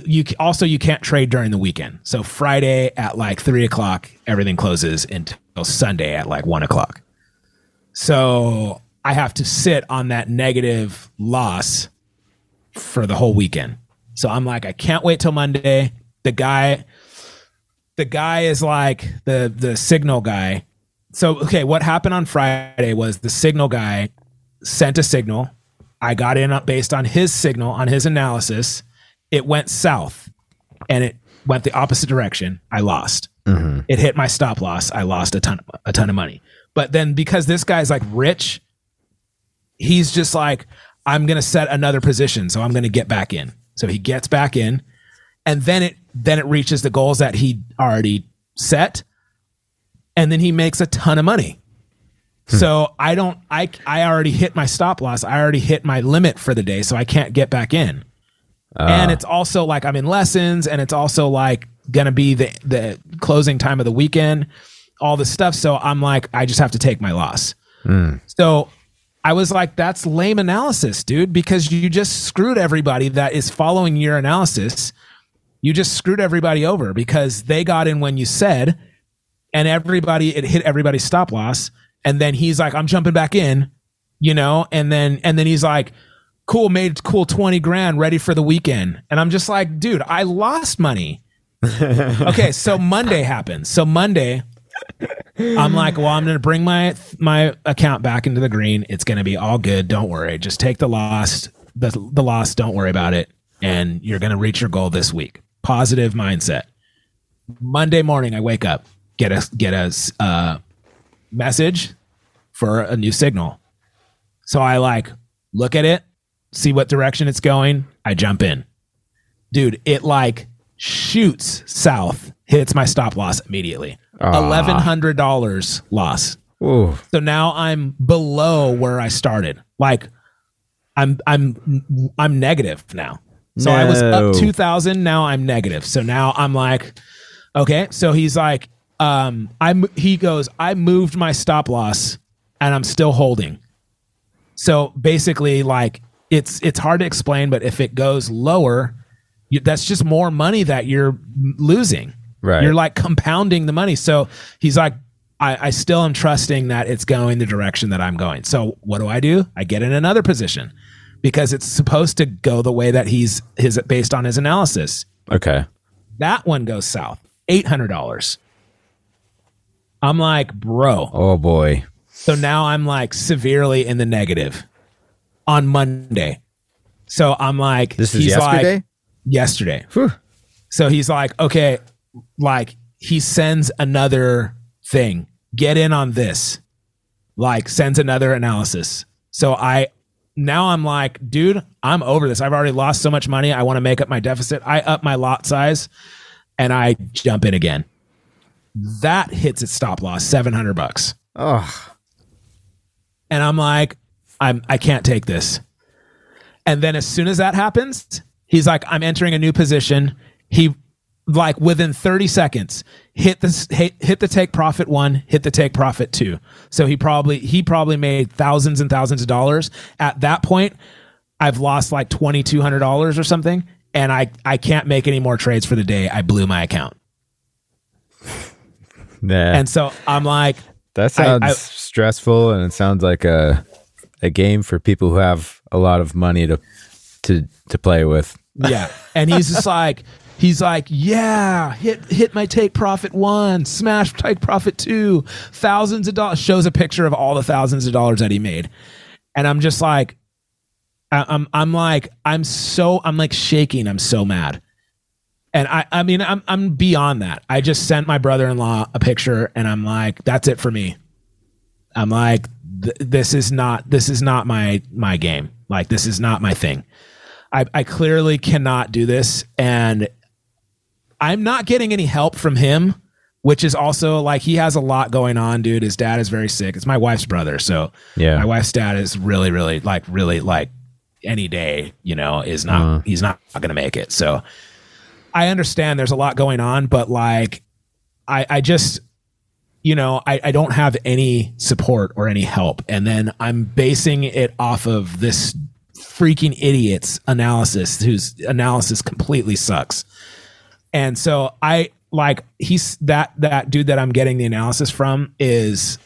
you also you can't trade during the weekend. So Friday at like three o'clock, everything closes until Sunday at like one o'clock. So I have to sit on that negative loss for the whole weekend. So I'm like, I can't wait till Monday. The guy, the guy is like the the signal guy. So okay, what happened on Friday was the signal guy sent a signal. I got in based on his signal on his analysis. It went south, and it went the opposite direction. I lost. It hit my stop loss. I lost a ton a ton of money. But then because this guy's like rich, he's just like, I'm gonna set another position, so I'm gonna get back in. So he gets back in, and then it then it reaches the goals that he already set, and then he makes a ton of money. Hmm. So I don't I I already hit my stop loss. I already hit my limit for the day, so I can't get back in. And ah. it's also like I'm in lessons, and it's also like gonna be the the closing time of the weekend, all this stuff. So I'm like, I just have to take my loss. Hmm. So I was like, that's lame analysis, dude, because you just screwed everybody that is following your analysis. You just screwed everybody over because they got in when you said, and everybody, it hit everybody's stop loss. And then he's like, I'm jumping back in, you know, and then, and then he's like, cool, made cool 20 grand ready for the weekend. And I'm just like, dude, I lost money. okay. So Monday happens. So Monday, I'm like, well, I'm going to bring my my account back into the green. It's going to be all good. Don't worry. Just take the loss. The the loss. Don't worry about it. And you're going to reach your goal this week. Positive mindset. Monday morning, I wake up, get a get a uh, message for a new signal. So I like look at it, see what direction it's going. I jump in, dude. It like shoots south, hits my stop loss immediately. Eleven hundred dollars loss. Ooh. So now I'm below where I started. Like I'm I'm I'm negative now. So I was up 2000, now I'm negative. So now I'm like okay, so he's like um I he goes I moved my stop loss and I'm still holding. So basically like it's it's hard to explain but if it goes lower you, that's just more money that you're losing. Right. You're like compounding the money. So he's like, I, I still am trusting that it's going the direction that I'm going. So what do I do? I get in another position because it's supposed to go the way that he's his based on his analysis. Okay. That one goes south. Eight hundred dollars. I'm like, bro. Oh boy. So now I'm like severely in the negative on Monday. So I'm like, This is yesterday? Like, yesterday. Whew. So he's like, okay, like he sends another thing. Get in on this. Like sends another analysis. So I now I'm like, dude, I'm over this. I've already lost so much money. I want to make up my deficit. I up my lot size and I jump in again. That hits its stop loss, 700 bucks. Oh. And I'm like, I'm I can't take this. And then as soon as that happens, he's like, I'm entering a new position. He like within 30 seconds hit the hit, hit the take profit one hit the take profit two so he probably he probably made thousands and thousands of dollars at that point i've lost like $2200 or something and i i can't make any more trades for the day i blew my account Nah. and so i'm like that sounds I- stressful and it sounds like a a game for people who have a lot of money to to to play with. Yeah. And he's just like, he's like, yeah, hit hit my take profit one, smash take profit two, thousands of dollars. Shows a picture of all the thousands of dollars that he made, and I'm just like, I- I'm I'm like I'm so I'm like shaking. I'm so mad. And I, I mean, I'm, I'm beyond that. I just sent my brother-in-law a picture, and I'm like, "That's it for me." I'm like, th- "This is not, this is not my my game. Like, this is not my thing." I, I clearly cannot do this, and I'm not getting any help from him, which is also like he has a lot going on, dude. His dad is very sick. It's my wife's brother, so Yeah. my wife's dad is really, really like really like any day, you know, is not uh-huh. he's not, not gonna make it. So I understand there's a lot going on, but like I I just you know, I, I don't have any support or any help. And then I'm basing it off of this freaking idiot's analysis whose analysis completely sucks. And so I like he's that that dude that I'm getting the analysis from is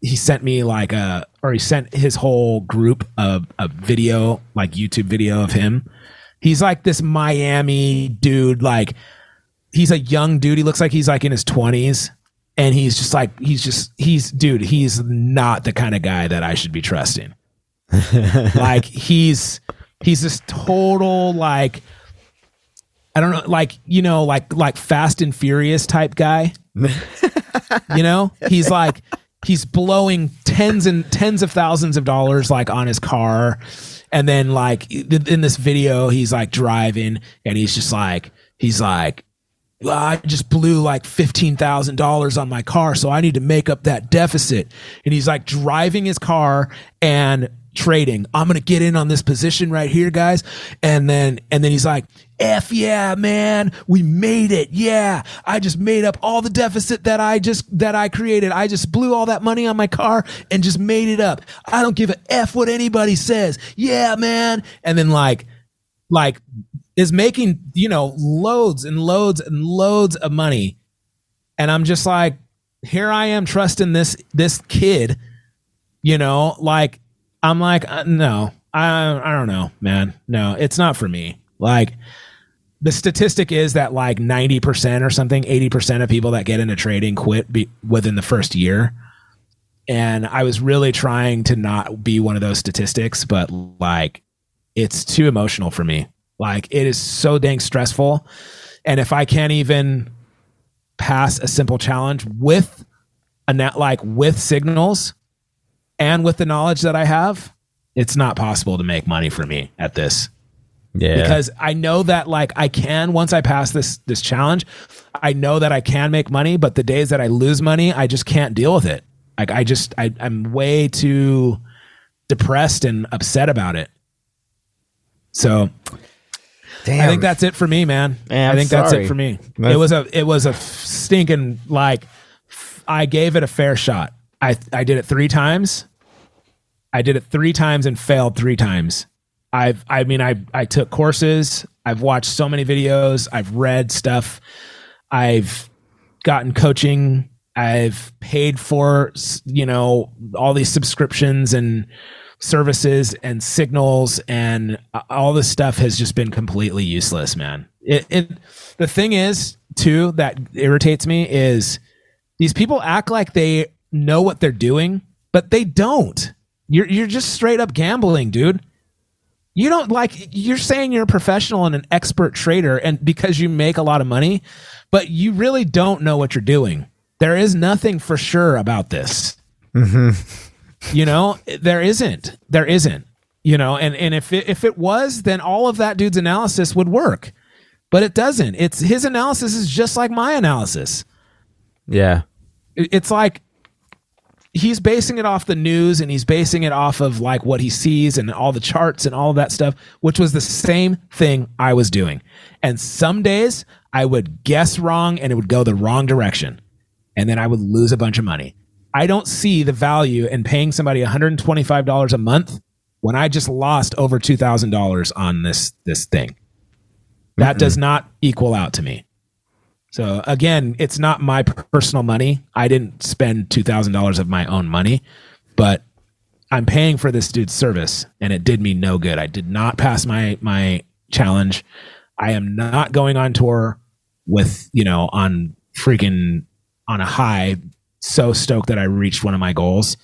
he sent me like a or he sent his whole group of a video like YouTube video of him. He's like this Miami dude like he's a young dude. He looks like he's like in his 20s and he's just like he's just he's dude, he's not the kind of guy that I should be trusting. like he's he's this total like I don't know, like you know, like like Fast and Furious type guy. you know, he's like he's blowing tens and tens of thousands of dollars like on his car, and then like in this video, he's like driving, and he's just like he's like. "Well, I just blew like fifteen thousand dollars on my car, so I need to make up that deficit. And he's like driving his car and trading. I'm gonna get in on this position right here, guys. And then and then he's like, F yeah, man, we made it. Yeah. I just made up all the deficit that I just that I created. I just blew all that money on my car and just made it up. I don't give a F what anybody says. Yeah, man. And then like like is making, you know, loads and loads and loads of money. And I'm just like, here I am trusting this this kid, you know, like I'm like, uh, no, I I don't know, man. No, it's not for me. Like the statistic is that like 90% or something, 80% of people that get into trading quit be, within the first year. And I was really trying to not be one of those statistics, but like it's too emotional for me. Like it is so dang stressful. And if I can't even pass a simple challenge with a net like with signals and with the knowledge that I have, it's not possible to make money for me at this Yeah. because I know that like I can once I pass this this challenge, I know that I can make money, but the days that I lose money, I just can't deal with it. Like I just I, I'm way too depressed and upset about it. So Damn. I think that's it for me, man. Man, I I'm think that's it for me. That's- it was a it was a stinking like I gave it a fair shot. I I did it 3 times. I did it 3 times and failed 3 times. I've I mean I I took courses, I've watched so many videos, I've read stuff. I've gotten coaching, I've paid for you know all these subscriptions and services and signals and uh, all this stuff has just been completely useless, man. It, it the thing is too that irritates me is these people act like they know what they're doing, but they don't. You're you're just straight up gambling, dude. You don't like you're saying you're a professional and an expert trader and because you make a lot of money, but you really don't know what you're doing. There is nothing for sure about this. You know, there isn't. There isn't. You know, and and if it, if it was, then all of that dude's analysis would work. But it doesn't. It's his analysis is just like my analysis. yeah. It- It's like he's basing it off the news and he's basing it off of like what he sees and all the charts and all of that stuff, which was the same thing I was doing. And some days I would guess wrong and it would go the wrong direction. And then I would lose a bunch of money. I don't see the value in paying somebody $125 a month when I just lost over $2,000 on this this thing. That does not equal out to me. So again, it's not my personal money. I didn't spend two thousand dollars of my own money, but I'm paying for this dude's service, and it did me no good. I did not pass my my challenge. I am not going on tour with you know on freaking on a high. So stoked that I reached one of my goals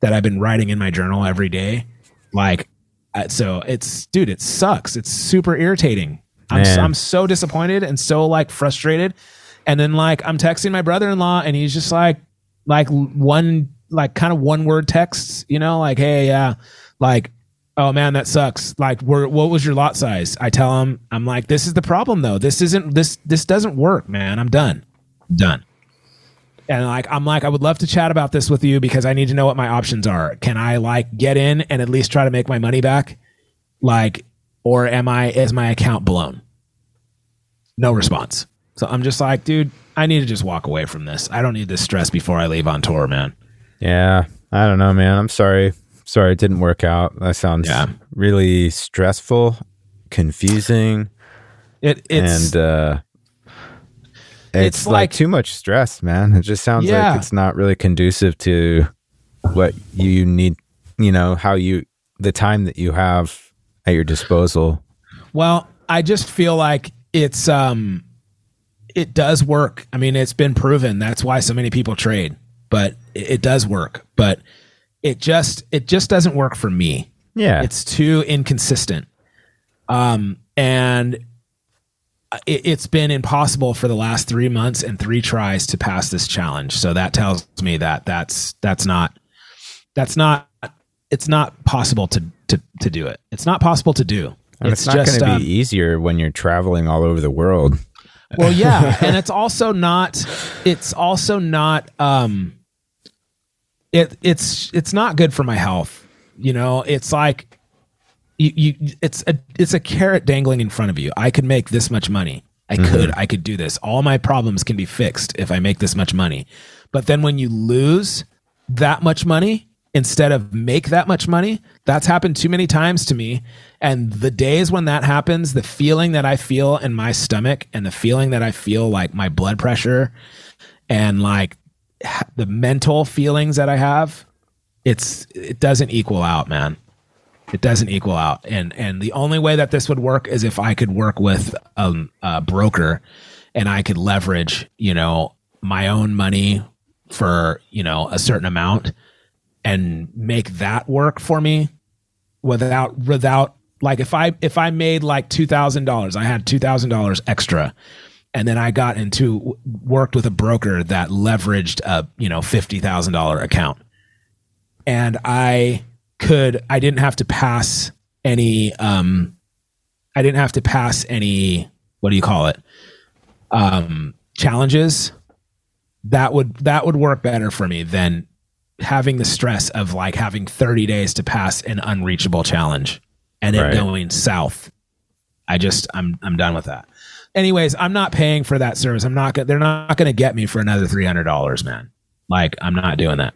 that I've been writing in my journal every day. Like, uh, so it's dude, it sucks. It's super irritating. I'm Man. I'm so disappointed and so like frustrated. And then like I'm texting my brother-in-law and he's just like like one like kind of one word texts, you know, like hey, yeah, like oh man, that sucks. Like what was your lot size? I tell him I'm like this is the problem though. This isn't this this doesn't work, man. I'm done. done. And like I'm like I would love to chat about this with you because I need to know what my options are. Can I like get in and at least try to make my money back? Like or am I is my account blown? No response. So I'm just like, dude, I need to just walk away from this. I don't need this stress before I leave on tour, man. Yeah, I don't know, man. I'm sorry. Sorry it didn't work out. That sounds Yeah. really stressful, confusing, It it's and uh it's, It's like, like- too much stress, man. It just sounds Yeah. like it's not really conducive to what you need, you know, how you the time that you have at your disposal. Well, I just feel like it's um it does work. I mean, it's been proven. That's why so many people trade. But it, it does work. But it just it just doesn't work for me. Yeah. It's too inconsistent. Um and it, it's been impossible for the last three months and three tries to pass this challenge. So that tells me that that's that's not that's not it's not possible to to to do it. It's not possible to do. and it's, not going to um, be easier when you're traveling all over the world. well, yeah, and it's also not. It's also not. Um, it it's it's not good for my health. You know, it's like you, you it's a it's a carrot dangling in front of you. I could make this much money. I mm-hmm. could I could do this. All my problems can be fixed if I make this much money. But then when you lose that much money instead of make that much money, that's happened too many times to me. And the days when that happens, the feeling that I feel in my stomach and the feeling that I feel like my blood pressure and like the mental feelings that I have, it's it doesn't equal out, man. It doesn't equal out, and and the only way that this would work is if I could work with um, a broker, and I could leverage, you know, my own money for you know a certain amount, and make that work for me without without like if I if I made like two thousand dollars, I had two thousand dollars extra, and then I got into worked with a broker that leveraged a you know fifty thousand dollar account, and I could I didn't have to pass any um I didn't have to pass any what do you call it um challenges that would that would work better for me than having the stress of like having 30 days to pass an unreachable challenge and it Right. going south. I just I'm I'm done with that. Anyways, I'm not paying for that service. I'm not gonna they're not gonna get me for another three hundred dollars, man. Like I'm not doing that.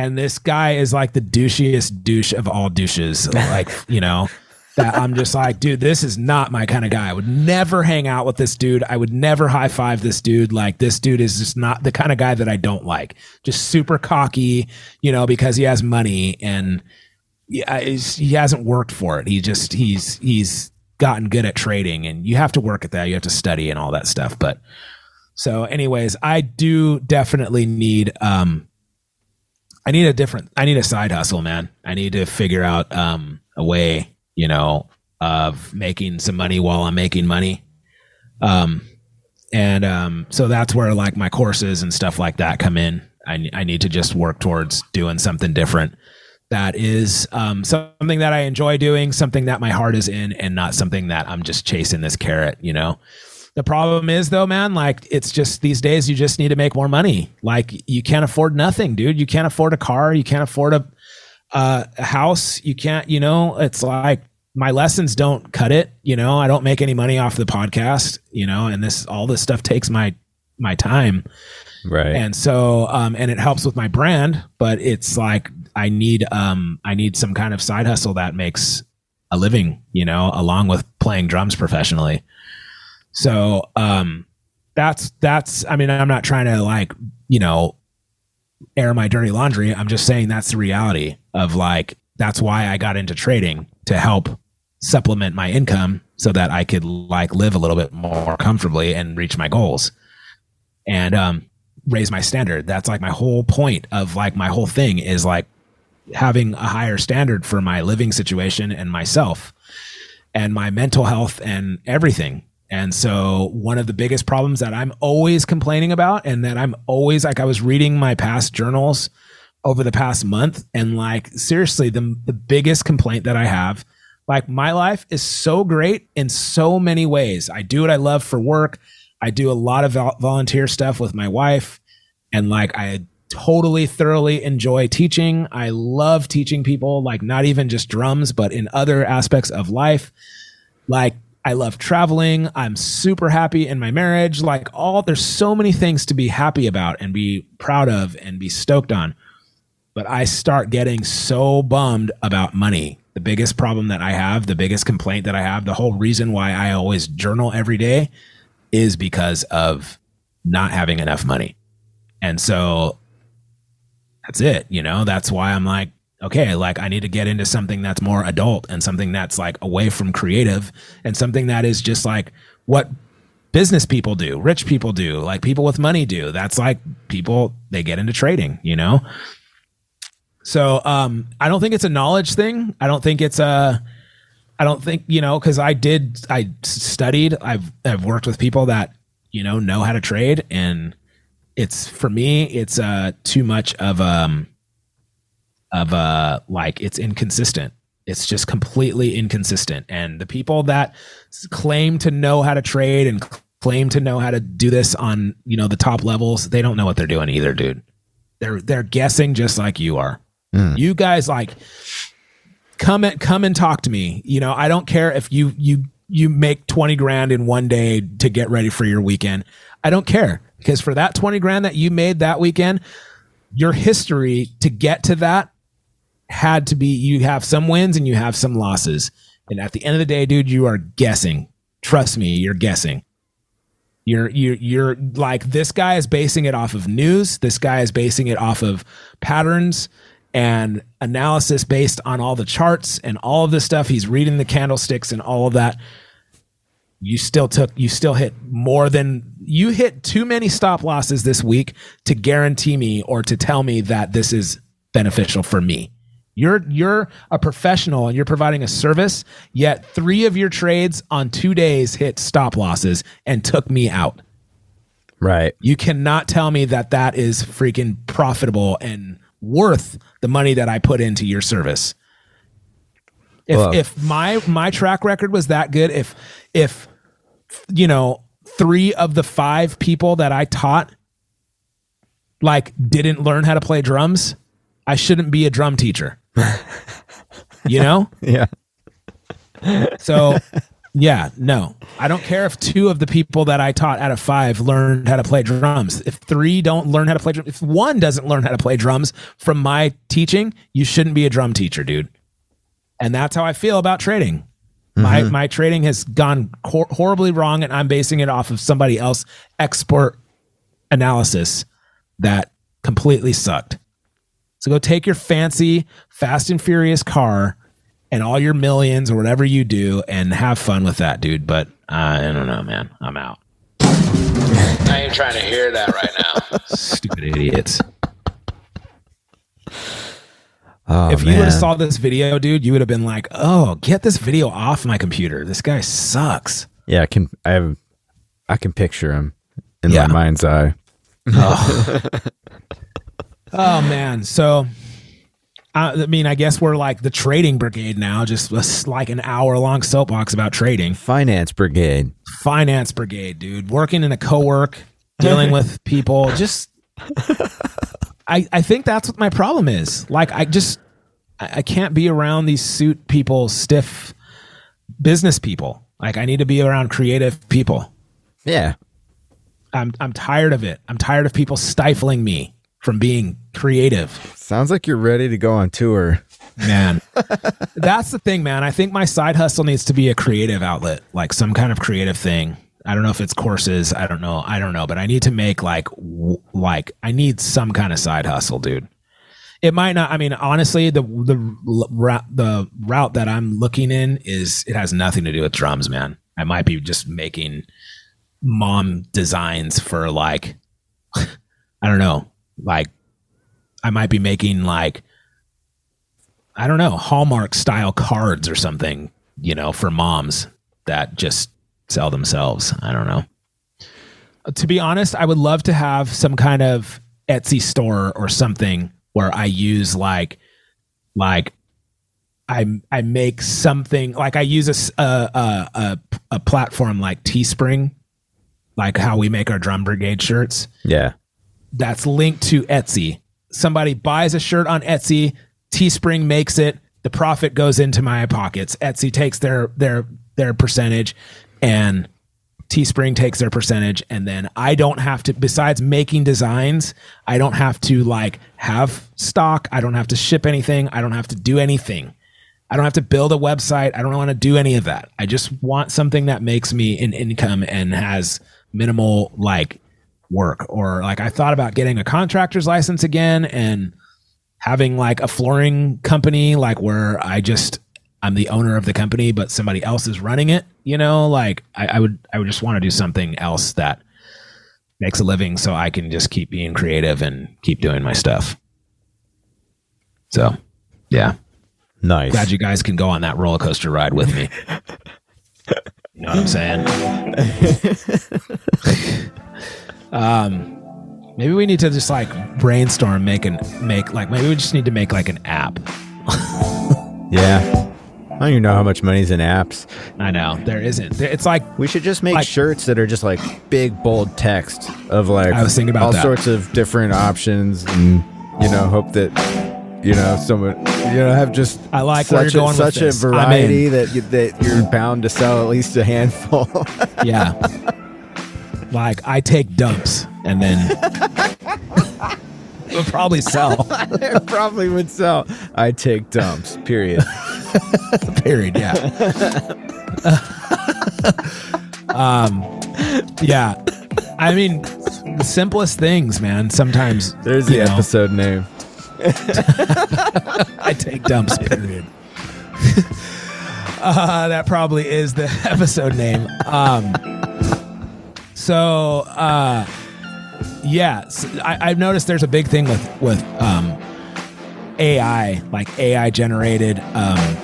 And this guy is like the douchiest douche of all douches. Like, you know, that I'm just like, dude, this is not my kind of guy. I would never hang out with this dude. I would never high five this dude. Like, this dude is just not the kind of guy that I don't like. Just super cocky, you know, because he has money and he hasn't worked for it. He just he's he's gotten good at trading, and you have to work at that. You have to study and all that stuff. But so, anyways, I do definitely need um, I need a different. I need a side hustle, man. I need to figure out um a way, you know, of making some money while I'm making money. Um, and um, so that's where like my courses and stuff like that come in. I I need to just work towards doing something different. That is um, something that I enjoy doing, something that my heart is in, and not something that I'm just chasing this carrot. You know, The problem is though, man, like it's just these days you just need to make more money. Like you can't afford nothing, dude. You can't afford a car, you can't afford a uh, a house, you can't, you know, it's like my lessons don't cut it, you know. I don't make any money off the podcast, you know, and this all this stuff takes my my time. Right. And so um and it helps with my brand, but it's like I need um I need some kind of side hustle that makes a living, you know, along with playing drums professionally. So um that's that's I mean I'm not trying to like, you know, air my dirty laundry. I'm just saying that's the reality of like that's why I got into trading to help supplement my income so that I could like live a little bit more comfortably and reach my goals. And um raise my standard. That's like my whole point of like my whole thing is like having a higher standard for my living situation and myself and my mental health and everything. And so one of the biggest problems that I'm always complaining about and that I'm always like I was reading my past journals over the past month and like seriously the the biggest complaint that I have like my life is so great in so many ways. I do what I love for work. I do a lot of volunteer stuff with my wife and like I totally thoroughly enjoy teaching. I love teaching people like not even just drums but in other aspects of life. Like I love traveling. I'm super happy in my marriage. Like all there's so many things to be happy about and be proud of and be stoked on. But I start getting so bummed about money. The biggest problem that I have, the biggest complaint that I have, the whole reason why I always journal every day is because of not having enough money. And so that's it, you know, that's why I'm like, okay, like I need to get into something that's more adult and something that's like away from creative and something that is just like what business people do, rich people do, like people with money do. That's like people they get into trading, you know? So um I don't think it's a knowledge thing. I don't think it's a I don't think, you know, cuz I did I studied, I've I've worked with people that, you know, know how to trade and it's for me it's uh too much of um of uh like it's inconsistent. It's just completely inconsistent. And the people that claim to know how to trade and claim to know how to do this on you know the top levels they don't know what they're doing either dude. They're they're guessing just like you are. You guys like come and come and talk to me. You know i don't care if you you you make 20 grand in one day to get ready for your weekend. I don't care. Because for that 20 grand that you made that weekend your history to get to that had to be you have some wins and you have some losses. And at the end of the day, dude, you are guessing. Trust me, you're guessing. You're you're you're like this guy is basing it off of news. This guy is basing it off of patterns and analysis based on all the charts and all of this stuff. He's reading the candlesticks and all of that. You still took you still hit more than you hit too many stop losses this week to guarantee me or to tell me that this is beneficial for me. You're you're a professional and you're providing a service, yet 3 of your trades on 2 days hit stop losses and took me out. Right. You cannot tell me that that is freaking profitable and worth the money that I put into your service. If Well- if my my track record was that good, if if you know, 3 of the 5 people that I taught like didn't learn how to play drums, I shouldn't be a drum teacher. You know? Yeah. So, yeah, no, I don't care if two of the people that I taught out of five learned how to play drums. If three don't learn how to play drums, if one doesn't learn how to play drums from my teaching, you shouldn't be a drum teacher, dude. And that's how I feel about trading. My mm-hmm. my trading has gone hor- horribly wrong, and I'm basing it off of somebody else expert analysis that completely sucked. So go take your fancy Fast and Furious car and all your millions or whatever you do and have fun with that, dude. But uh, I don't know, man. I'm out. I ain't trying to hear that right now. Stupid idiots. Oh, if you would have saw this video, dude, you would have been like, "Oh, get this video off my computer. This guy sucks." yeah, I can I have I can picture him in Yeah. my mind's eye. Oh Oh, man, so I mean, I guess we're like the trading brigade now, just like an hour long soapbox about trading. Finance brigade. Finance brigade, dude. Working in a co work, dealing with people. Just, I, I think that's what my problem is. Like, I just, I, I can't be around these suit people, stiff business people. Like, I need to be around creative people. Yeah. I'm, I'm tired of it. I'm tired of people stifling me from being creative. Sounds like you're ready to go on tour. man. That's the thing man. I think my side hustle needs to be a creative outlet like some kind of creative thing. I don't know if it's courses. I don't know. I don't know. But i need to make like w- like i need some kind of side hustle dude. It might not i mean honestly the the route the route that i'm looking in is it has nothing to do with drums man. I might be just making mom designs for like i don't know like i might be making like I don't know, Hallmark style cards or something, you know, for moms that just sell themselves. I don't know. Uh, to be honest, I would love to have some kind of Etsy store or something where I use like like I I make something like I use a a a, a platform like Teespring, like how we make our drum brigade shirts Yeah. That's linked to Etsy. Somebody buys a shirt on Etsy, Teespring makes it, the profit goes into my pockets. Etsy takes their their their percentage and Teespring takes their percentage and then I don't have to besides making designs, I don't have to like have stock, I don't have to ship anything, I don't have to do anything. I don't have to build a website. I don't want to do any of that. I just want something that makes me an income and has minimal like work or like I thought about getting a contractor's license again and having like a flooring company like where I just I'm the owner of the company but somebody else is running it, you know, like I, I would I would just want to do something else that makes a living so I can just keep being creative and keep doing my stuff. So yeah. Nice. Glad you guys can go on that roller coaster ride with me. You know what I'm saying? um, maybe we need to just like brainstorm, make an make like maybe we just need to make like an app. Yeah. I don't even know how much money's in apps. I know there isn't. It's like We should just make Like- shirts that are just like big bold text of like I was thinking about all that. sorts of different options and you know hope that you know someone you know have just I like such a, such a variety that you, that you're bound to sell at least a handful. yeah, like I take dumps and then we'll probably sell. it probably would sell. I take dumps. Period. Period. Yeah. um. Yeah. I mean, the simplest things, man. Sometimes There's the you know, episode name. I take dumps. Period. uh, that probably is the episode name. Um. So, uh, yeah, I've noticed there's a big thing with with um, AI, like AI generated um,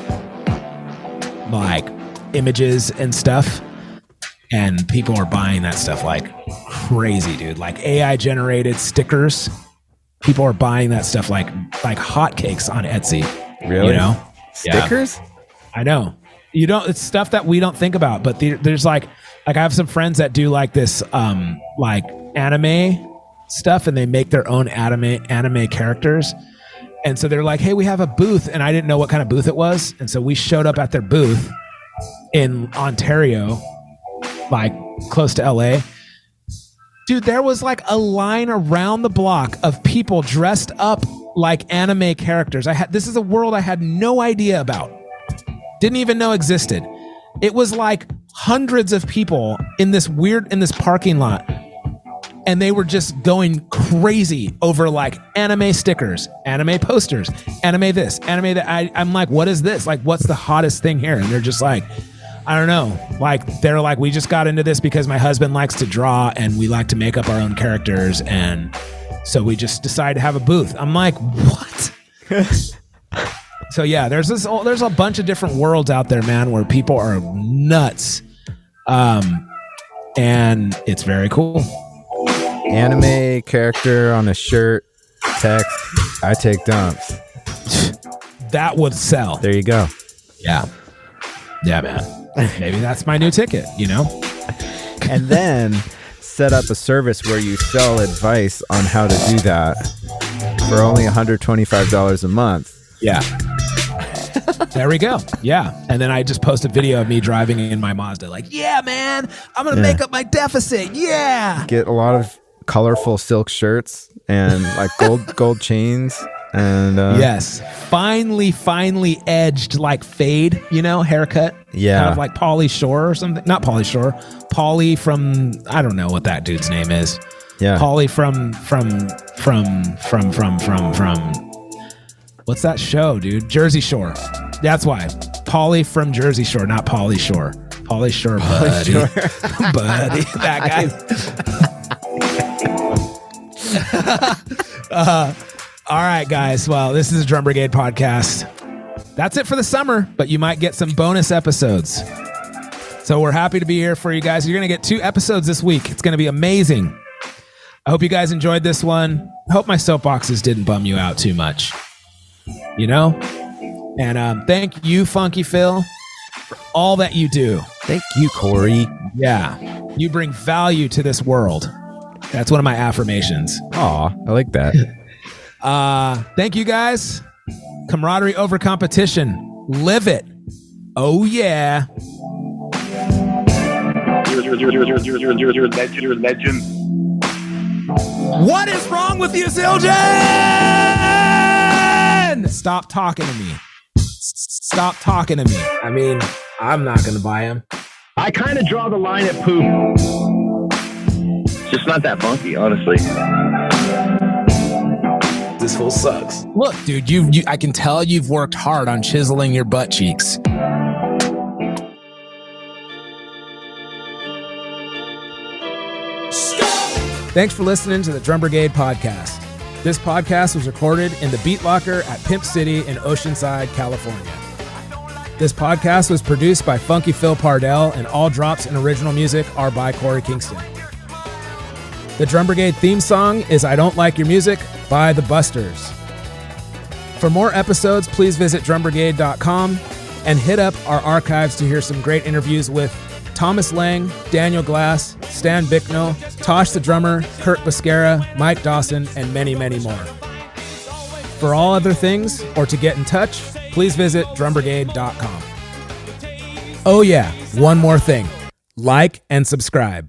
like images and stuff, and people are buying that stuff like crazy, dude. Like AI generated stickers. People are buying that stuff like like hotcakes on Etsy. Really? You know? Yeah. Stickers? I know. You don't. It's stuff that we don't think about. But there, there's like, like I have some friends that do like this, um, like anime stuff, and they make their own anime anime characters. And so they're like, "Hey, we have a booth," and I didn't know what kind of booth it was, and so we showed up at their booth in Ontario, like close to LA. Dude, there was like a line around the block of people dressed up like anime characters. I had this is a world I had no idea about didn't even know existed. It was like hundreds of people in this weird in this parking lot and they were just going crazy over like anime stickers, anime posters, anime this, anime that. I, I'm like, what is this? Like, what's the hottest thing here? And they're just like, I don't know. Like, they're like, we just got into this because my husband likes to draw and we like to make up our own characters. And so we just decided to have a booth. I'm like, what? So yeah, there's this. There's a bunch of different worlds out there, man, where people are nuts, um, and it's very cool. Anime character on a shirt. Text. I take dumps. that would sell. There you go. Yeah. Yeah, man. Maybe that's my new ticket, you know? And then set up a service where you sell advice on how to do that for only $125 a month. Yeah. There we go. Yeah. And then I just post a video of me driving in my Mazda, like, yeah, man, I'm going to Yeah. make up my deficit. Yeah. Get a lot of colorful silk shirts and like gold gold chains and uh, Yes. Finely, finely edged, like fade, you know, haircut. Yeah. Kind of like Pauly Shore or something. Not Pauly Shore. Pauly from, I don't know what that dude's name is. yeah. Pauly from, from, from, from, from, from, from, what's that show, dude? Jersey Shore. That's why. Pauly from Jersey Shore, not Pauly Shore. Pauly Shore, buddy. buddy. That guy. Uh, all right, guys. Well, this is a Drum Brigade podcast. That's it for the summer, but you might get some bonus episodes. So we're happy to be here for you guys. You're going to get two episodes this week. It's going to be amazing. I hope you guys enjoyed this one. Hope my soapboxes didn't bum you out too much. You know? And um, thank you, Funky Phil, for all that you do. Thank you, Korey. Yeah. You bring value to this world. That's one of my affirmations. Aw, I like that. Uh, thank you guys. Camaraderie over competition. Live it. Oh, yeah. What is wrong with you, Zildjian? Stop talking to me. Stop talking to me. I mean, I'm not going to buy him. I kind of draw the line at poop. It's just not that funky, honestly. This whole sucks. Look, dude, you, you I can tell you've worked hard on chiseling your butt cheeks. Thanks for listening to the Drum Brigade podcast. This podcast was recorded in the Beat Locker at Pimp City in Oceanside, California. This podcast was produced by Funky Phil Pardell, and all drops and original music are by Korey Kingston. The Drum Brigade theme song is I Don't Like Your Music by The Busters. For more episodes, please visit drumbrigade.com and hit up our archives to hear some great interviews with Thomas Lang, Daniel Glass, Stan Bicknell, Tosh the drummer, Kurt Bisquera, Mike Dawson, and many, many more. For all other things or to get in touch, please visit drumbrigade.com. Oh, yeah, one more thing like and subscribe.